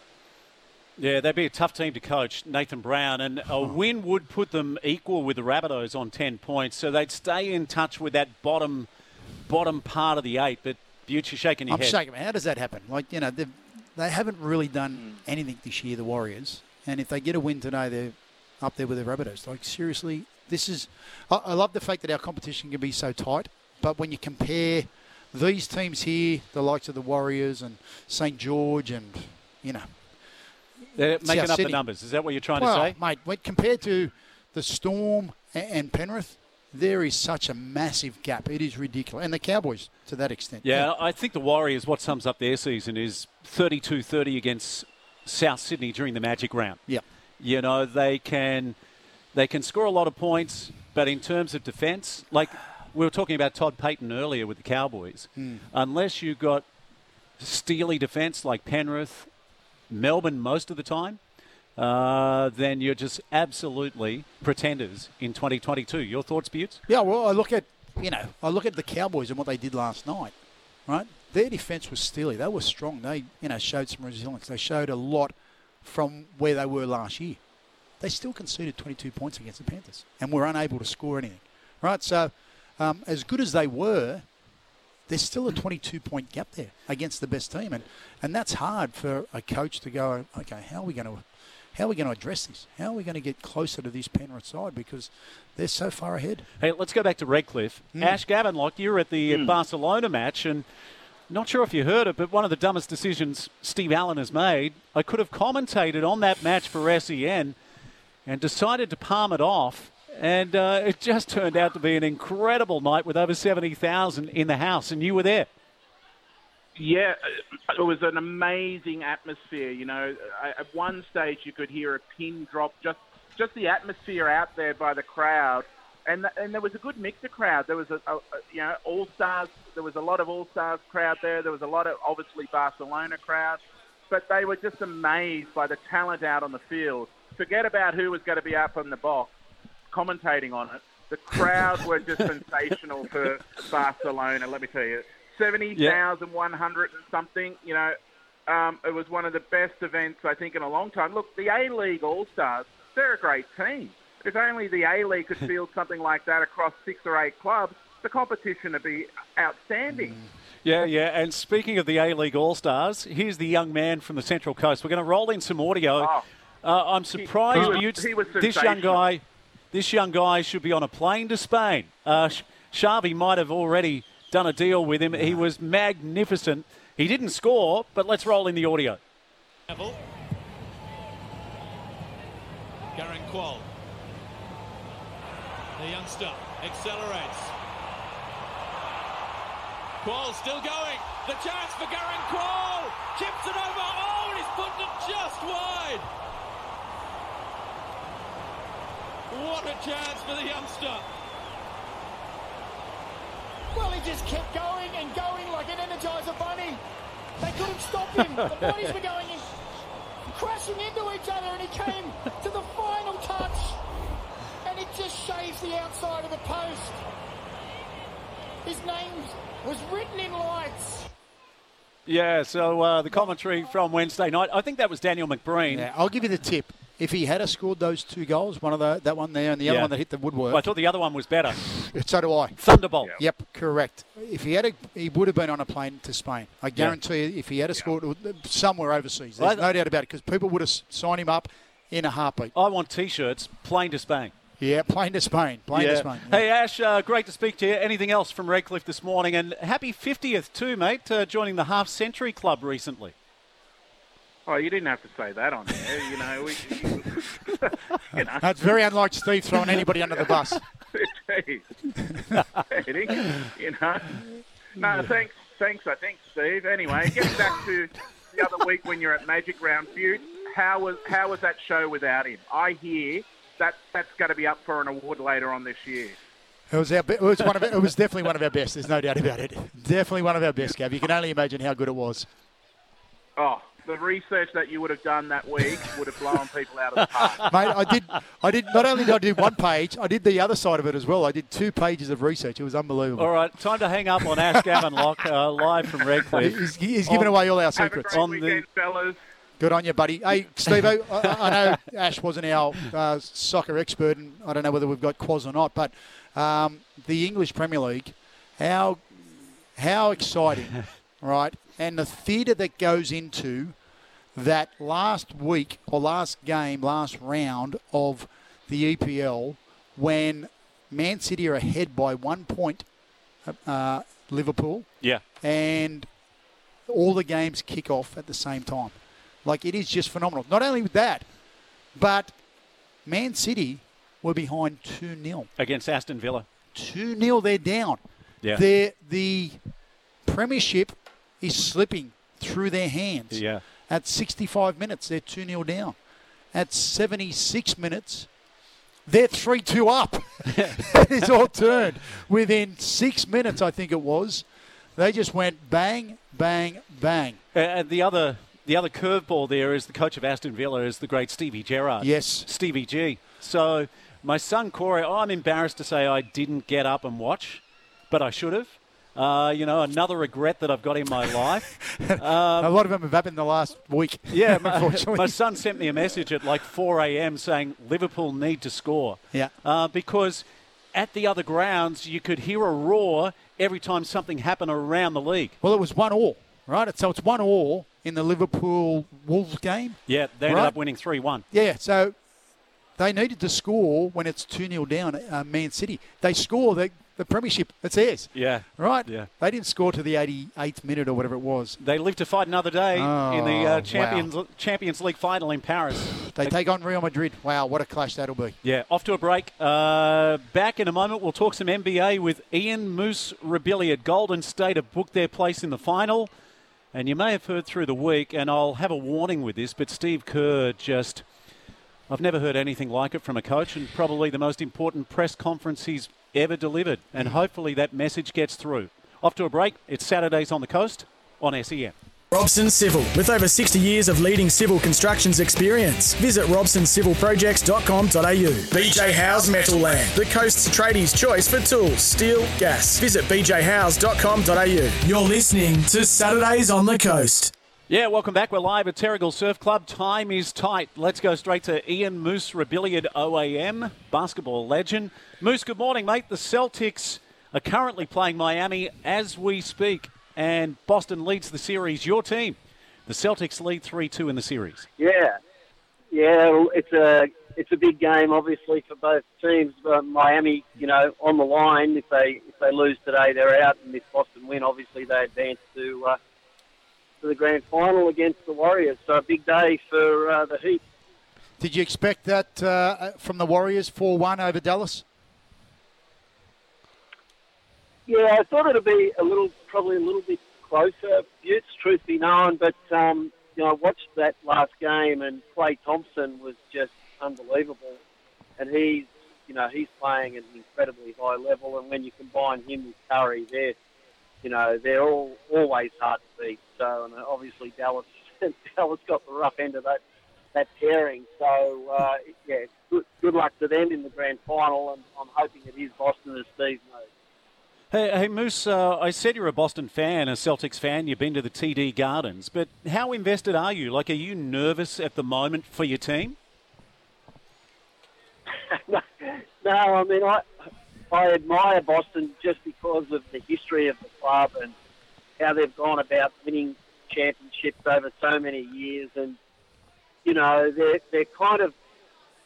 Yeah, they'd be a tough team to coach, Nathan Brown, and a win would put them equal with the Rabbitohs on ten points, so they'd stay in touch with that bottom bottom part of the eight. But Butch, you're shaking your I'm head. shaking. How does that happen? Like you know, they've- they haven't really done hmm. anything this year, the Warriors. And if they get a win today, they're up there with the Rabbitohs. Like seriously, this is. I, I love the fact that our competition can be so tight. But when you compare these teams here, the likes of the Warriors and St George, and you know, They're South making up Sydney. the numbers. Is that what you're trying well, to say? mate, when compared to the Storm and Penrith, there is such a massive gap. It is ridiculous, and the Cowboys to that extent. Yeah, I think the Warriors, what sums up their season is 32 30 against South Sydney during the Magic round. Yeah. You know, they can they can score a lot of points, but in terms of defence, like we were talking about Todd Payten earlier with the Cowboys, Hmm. unless you've got steely defence like Penrith, Melbourne most of the time, uh, then you're just absolutely pretenders in 2022. Your thoughts, Butts? Yeah, well, I look at you know, I look at the Cowboys and what they did last night. Right, their defence was steely. They were strong. They you know showed some resilience. They showed a lot from where they were last year. They still conceded 22 points against the Panthers and were unable to score anything. Right, so um, as good as they were, there's still a 22 point gap there against the best team, and and that's hard for a coach to go. Okay, how are we going to how are we going to address this? How are we going to get closer to this Penrith side because they're so far ahead? Hey, let's go back to Redcliffe. Mm. Ash Gavenlock, you were at the Mm. Barcelona match, and not sure if you heard it, but one of the dumbest decisions Steve Allen has made. I could have commentated on that match for SEN and decided to palm it off. And uh, it just turned out to be an incredible night with over 70,000 in the house, and you were there. Yeah, it was an amazing atmosphere. You know, at one stage you could hear a pin drop. Just, just the atmosphere out there by the crowd, and and there was a good mix of crowd. There was a, a, you know all stars. There was a lot of all stars crowd there. There was a lot of obviously Barcelona crowd, but they were just amazed by the talent out on the field. Forget about who was going to be up in the box commentating on it. The crowd were just sensational for Barcelona. Let me tell you, seventy thousand one hundred and something. You know, Um, it was one of the best events I think in a long time. Look, the A League All Stars, they're a great team. If only the A League could field something like that across six or eight clubs, the competition would be outstanding. Yeah, yeah. And speaking of the A League All Stars, here's the young man from the Central Coast. We're going to roll in some audio. Oh. Uh, I'm surprised he was- he was this young guy. This young guy should be on a plane to Spain. Uh, Sh- Xavi might have already done a deal with him. He was magnificent. He didn't score, but let's roll in the audio. Neville. Garang Kuol. The youngster accelerates. Kuol still going. The chance for Garang Kuol. Chips it over. Oh, and he's putting it just wide. What a chance for the youngster. Well, he just kept going and going like an Energizer bunny. They couldn't stop him. The bodies were going in, crashing into each other, and he came to the final touch, and it just shaves the outside of the post. His name was written in lights. Yeah, so uh, the commentary from Wednesday night. I think that was Daniel McBreen. Yeah, I'll give you the tip. If he had have scored those two goals, one of the, that one there and the other one that hit the woodwork, Well, I thought the other one was better. so do I. Thunderbolt. Yep, correct. If he had, a, he would have been on a plane to Spain. I Yeah. guarantee you, if he had a scored somewhere overseas, there's Well, no doubt about it, because people would have signed him up in a heartbeat. I want T-shirts, plane to Spain. Yeah, plane to Spain, plane Yeah. to Spain. Hey Ash, uh, great to speak to you. Anything else from Redcliffe this morning? And happy 50th too, mate, uh, joining the Half Century Club recently. Oh, you didn't have to say that on there. You know, we, you know. That's very unlike Steve throwing anybody under the bus. Jeez. You know. No, thanks, thanks. I think, Steve. Anyway, getting back to the other week when you're at Magic Round Feud, how was how was that show without him? I hear that that's going to be up for an award later on this year. It was our, be- it was one of it was definitely one of our best. There's no doubt about it. Definitely one of our best, Gav. You can only imagine how good it was. Oh, the research that you would have done that week would have blown people out of the park. Mate, I did. I did. Not only did I do one page, I did the other side of it as well. I did two pages of research. It was unbelievable. All right, time to hang up on Ash Gavenlock, uh, live from Redcliffe. He's, he's giving away all our secrets. Have a great weekend, fellas. Good on you, buddy. Hey, Steve, I, I know Ash wasn't our uh, soccer expert, and I don't know whether we've got Quaz or not, but um, the English Premier League, how how exciting, right? And the theatre that goes into that last week or last game, last round of the EPL, when Man City are ahead by one point, uh, Liverpool, Yeah. and all the games kick off at the same time. Like it is just phenomenal. Not only with that, but Man City were behind 2 0. Against Aston Villa. 2 0, they're down. Yeah. They're, the Premiership is slipping through their hands. Yeah. At 65 minutes, they're 2 0 down. At 76 minutes, they're 3 2 up. it's all turned. Within six minutes, I think it was, they just went bang, bang, bang. And the other the other curveball there is the coach of Aston Villa is the great Stevie Gerrard. Yes. Stevie G. So my son Corey, I'm embarrassed to say I didn't get up and watch, but I should have. Uh, you know, another regret that I've got in my life. Um, a lot of them have happened in the last week. Yeah, my, unfortunately. my son sent me a message at like 4 a.m. saying Liverpool need to score. Yeah. Uh, because at the other grounds, you could hear a roar every time something happened around the league. Well, it was one all, right? So it's one all in the Liverpool Wolves game. Yeah, they ended Right. up winning 3 1. Yeah, so they needed to score when it's 2 0 down at uh, Man City. They score, the, the Premiership, it's theirs. Yeah. Right? Yeah. They didn't score to the 88th minute or whatever it was. They live to fight another day in the Oh, uh, Champions Champions League final in Paris. They take on Real Madrid. Wow, what a clash that'll be. Yeah, off to a break. Uh, back in a moment, we'll talk some NBA with Ian Moose Robilliard at Golden State have booked their place in the final. And you may have heard through the week, and I'll have a warning with this, but Steve Kerr just. I've never heard anything like it from a coach, and probably the most important press conference he's ever delivered. And hopefully that message gets through. Off to a break. It's Saturdays on the Coast on SEN. Robson Civil, with over 60 years of leading civil constructions experience. Visit robsoncivilprojects.com.au. BJ Howes Metal Land, the coast's tradies' choice for tools, steel, gas. Visit bjhowes.com.au. You're listening to Saturdays on the Coast. Yeah, welcome back. We're live at Terrigal Surf Club. Time is tight. Let's go straight to Ian Moose Robilliard OAM, basketball legend. Moose, good morning, mate. The Celtics are currently playing Miami as we speak, and Boston leads the series. Your team, the Celtics lead 3 2 in the series. Yeah, yeah, it's a it's a big game, obviously, for both teams. But Miami, you know, on the line. If they if they lose today, they're out, and if Boston win, obviously they advance to uh, to the grand final against the Warriors. So a big day for uh, the Heat. Did you expect that uh, from the Warriors 4 1 over Dallas? Yeah, I thought it'd be a little, probably a little bit closer, Buttes, truth be known. But, um, you know, I watched that last game and Klay Thompson was just unbelievable. And he's, you know, he's playing at an incredibly high level. And when you combine him with Curry, they're, you know, they're all always hard to beat. So, and obviously Dallas, Dallas got the rough end of that that pairing. So, uh, yeah, good, good luck to them in the grand final, and I'm hoping it is Boston as Steve knows. Hey, hey Moose, uh, I said you're a Boston fan, a Celtics fan. You've been to the TD Gardens, but how invested are you? Like, are you nervous at the moment for your team? no, I mean, I, I admire Boston just because of the history of the club and how they've gone about winning championships over so many years. And, you know, they're, they're kind of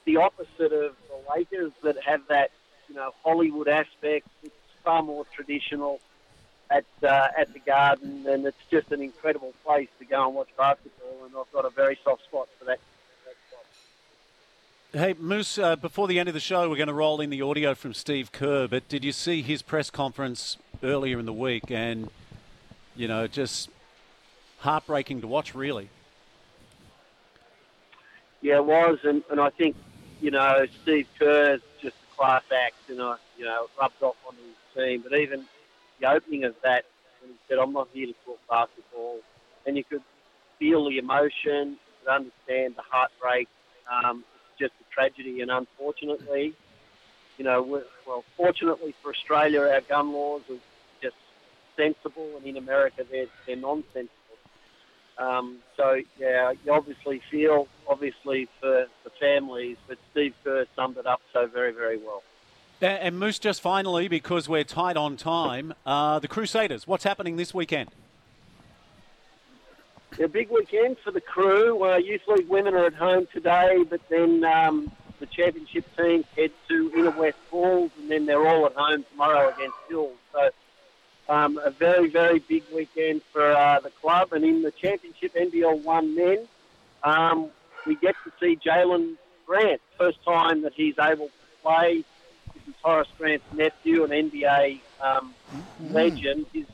the opposite of the Lakers that have that, you know, Hollywood aspect. It's far more traditional at, uh, at the Garden, and it's just an incredible place to go and watch basketball. And I've got a very soft spot for that Hey, Moose, uh, before the end of the show, we're going to roll in the audio from Steve Kerr. But did you see his press conference earlier in the week? And, you know, just heartbreaking to watch, really. Yeah, it was. And, and I think, you know, Steve Kerr is just a class act, and I, you know, rubbed off on his team. But even the opening of that, when he said, I'm not here to talk basketball, and you could feel the emotion, you could understand the heartbreak. Um, just a tragedy. And unfortunately, you know, well, fortunately for Australia, our gun laws are just sensible, and in America, they're, they're. Um, so, yeah, you obviously feel, obviously, for the families, but Steve Kerr summed it up so very, very well. And Moose, just finally, because we're tight on time, uh, the Crusaders, what's happening this weekend? a big weekend for the crew. Uh, Youth League women are at home today, but then um, the championship teams head to Inner West Falls, and then they're all at home tomorrow against Hills. So um, a very, very big weekend for uh, the club. And in the championship NBL One men, um, we get to see Jalen Grant, first time that he's able to play. This is Horace Grant's nephew, an NBA um, mm-hmm. legend. His,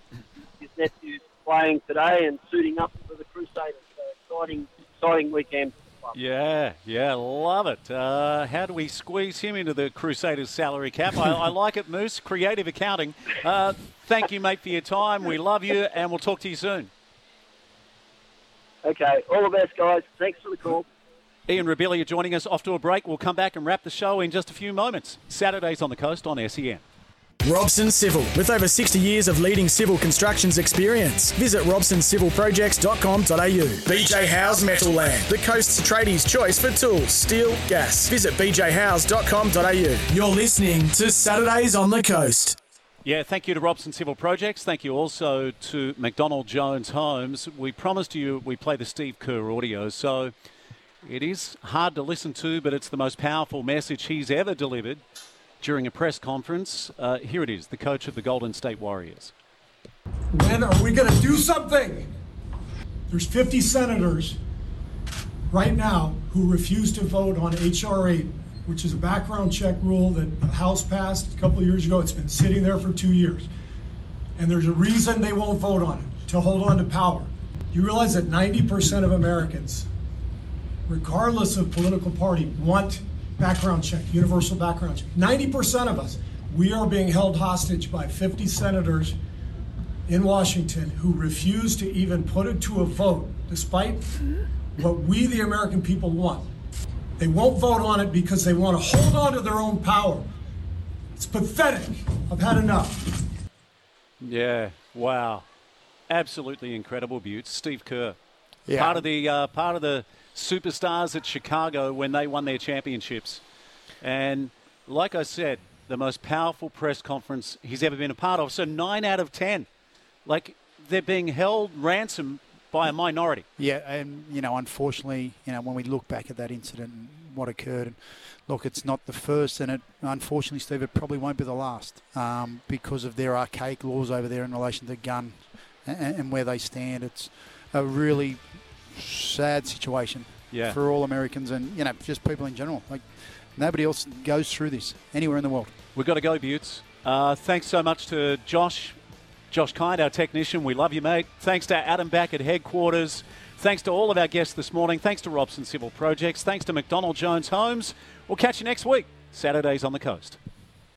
his nephew's playing today and suiting up for the Crusaders. So exciting, exciting weekend. Yeah, yeah, love it. Uh, how do we squeeze him into the Crusaders salary cap? I, I like it, Moose. Creative accounting. Uh, thank you, mate, for your time. We love you, and we'll talk to you soon. Okay, all the best, guys. Thanks for the call. Ian Robilliard joining us off to a break. We'll come back and wrap the show in just a few moments. Saturdays on the coast on SEN. Robson Civil, with over 60 years of leading civil constructions experience. Visit robsoncivilprojects.com.au. BJ Howes Metal Land, the coast's tradies' choice for tools, steel, gas. Visit bjhowes.com.au. You're listening to Saturdays on the Coast. Yeah, thank you to Robson Civil Projects. Thank you also to McDonald Jones Homes. We promised you we play the Steve Kerr audio, so it is hard to listen to, but it's the most powerful message he's ever delivered during a press conference. Uh, here it is, the coach of the Golden State Warriors. When are we going to do something? There's 50 senators right now who refuse to vote on H.R. 8, which is a background check rule that the House passed a couple of years ago. It's been sitting there for two years. And there's a reason they won't vote on it to hold on to power. You realize that 90% of Americans, regardless of political party, want background check, universal background check. 90% of us, we are being held hostage by 50 senators in Washington who refuse to even put it to a vote, despite what we, the American people, want. They won't vote on it because they want to hold on to their own power. It's pathetic. I've had enough. Yeah, wow. Absolutely incredible, Butte. Steve Kerr. Yeah. Part of the uh, part of the superstars at Chicago when they won their championships, and like I said, the most powerful press conference he's ever been a part of. So nine out of ten, like they're being held ransom by a minority. Yeah, and you know, unfortunately, you know, when we look back at that incident and what occurred, and look, it's not the first, and it unfortunately, Steve, it probably won't be the last um, because of their archaic laws over there in relation to gun and, and where they stand. It's a really sad situation Yeah. for all Americans and you know just people in general. Like nobody else goes through this anywhere in the world. We've got to go, Buttes. Uh, thanks so much to Josh, Josh Kind, our technician. We love you, mate. Thanks to Adam back at headquarters. Thanks to all of our guests this morning. Thanks to Robson Civil Projects. Thanks to McDonald Jones Homes. We'll catch you next week, Saturdays on the coast.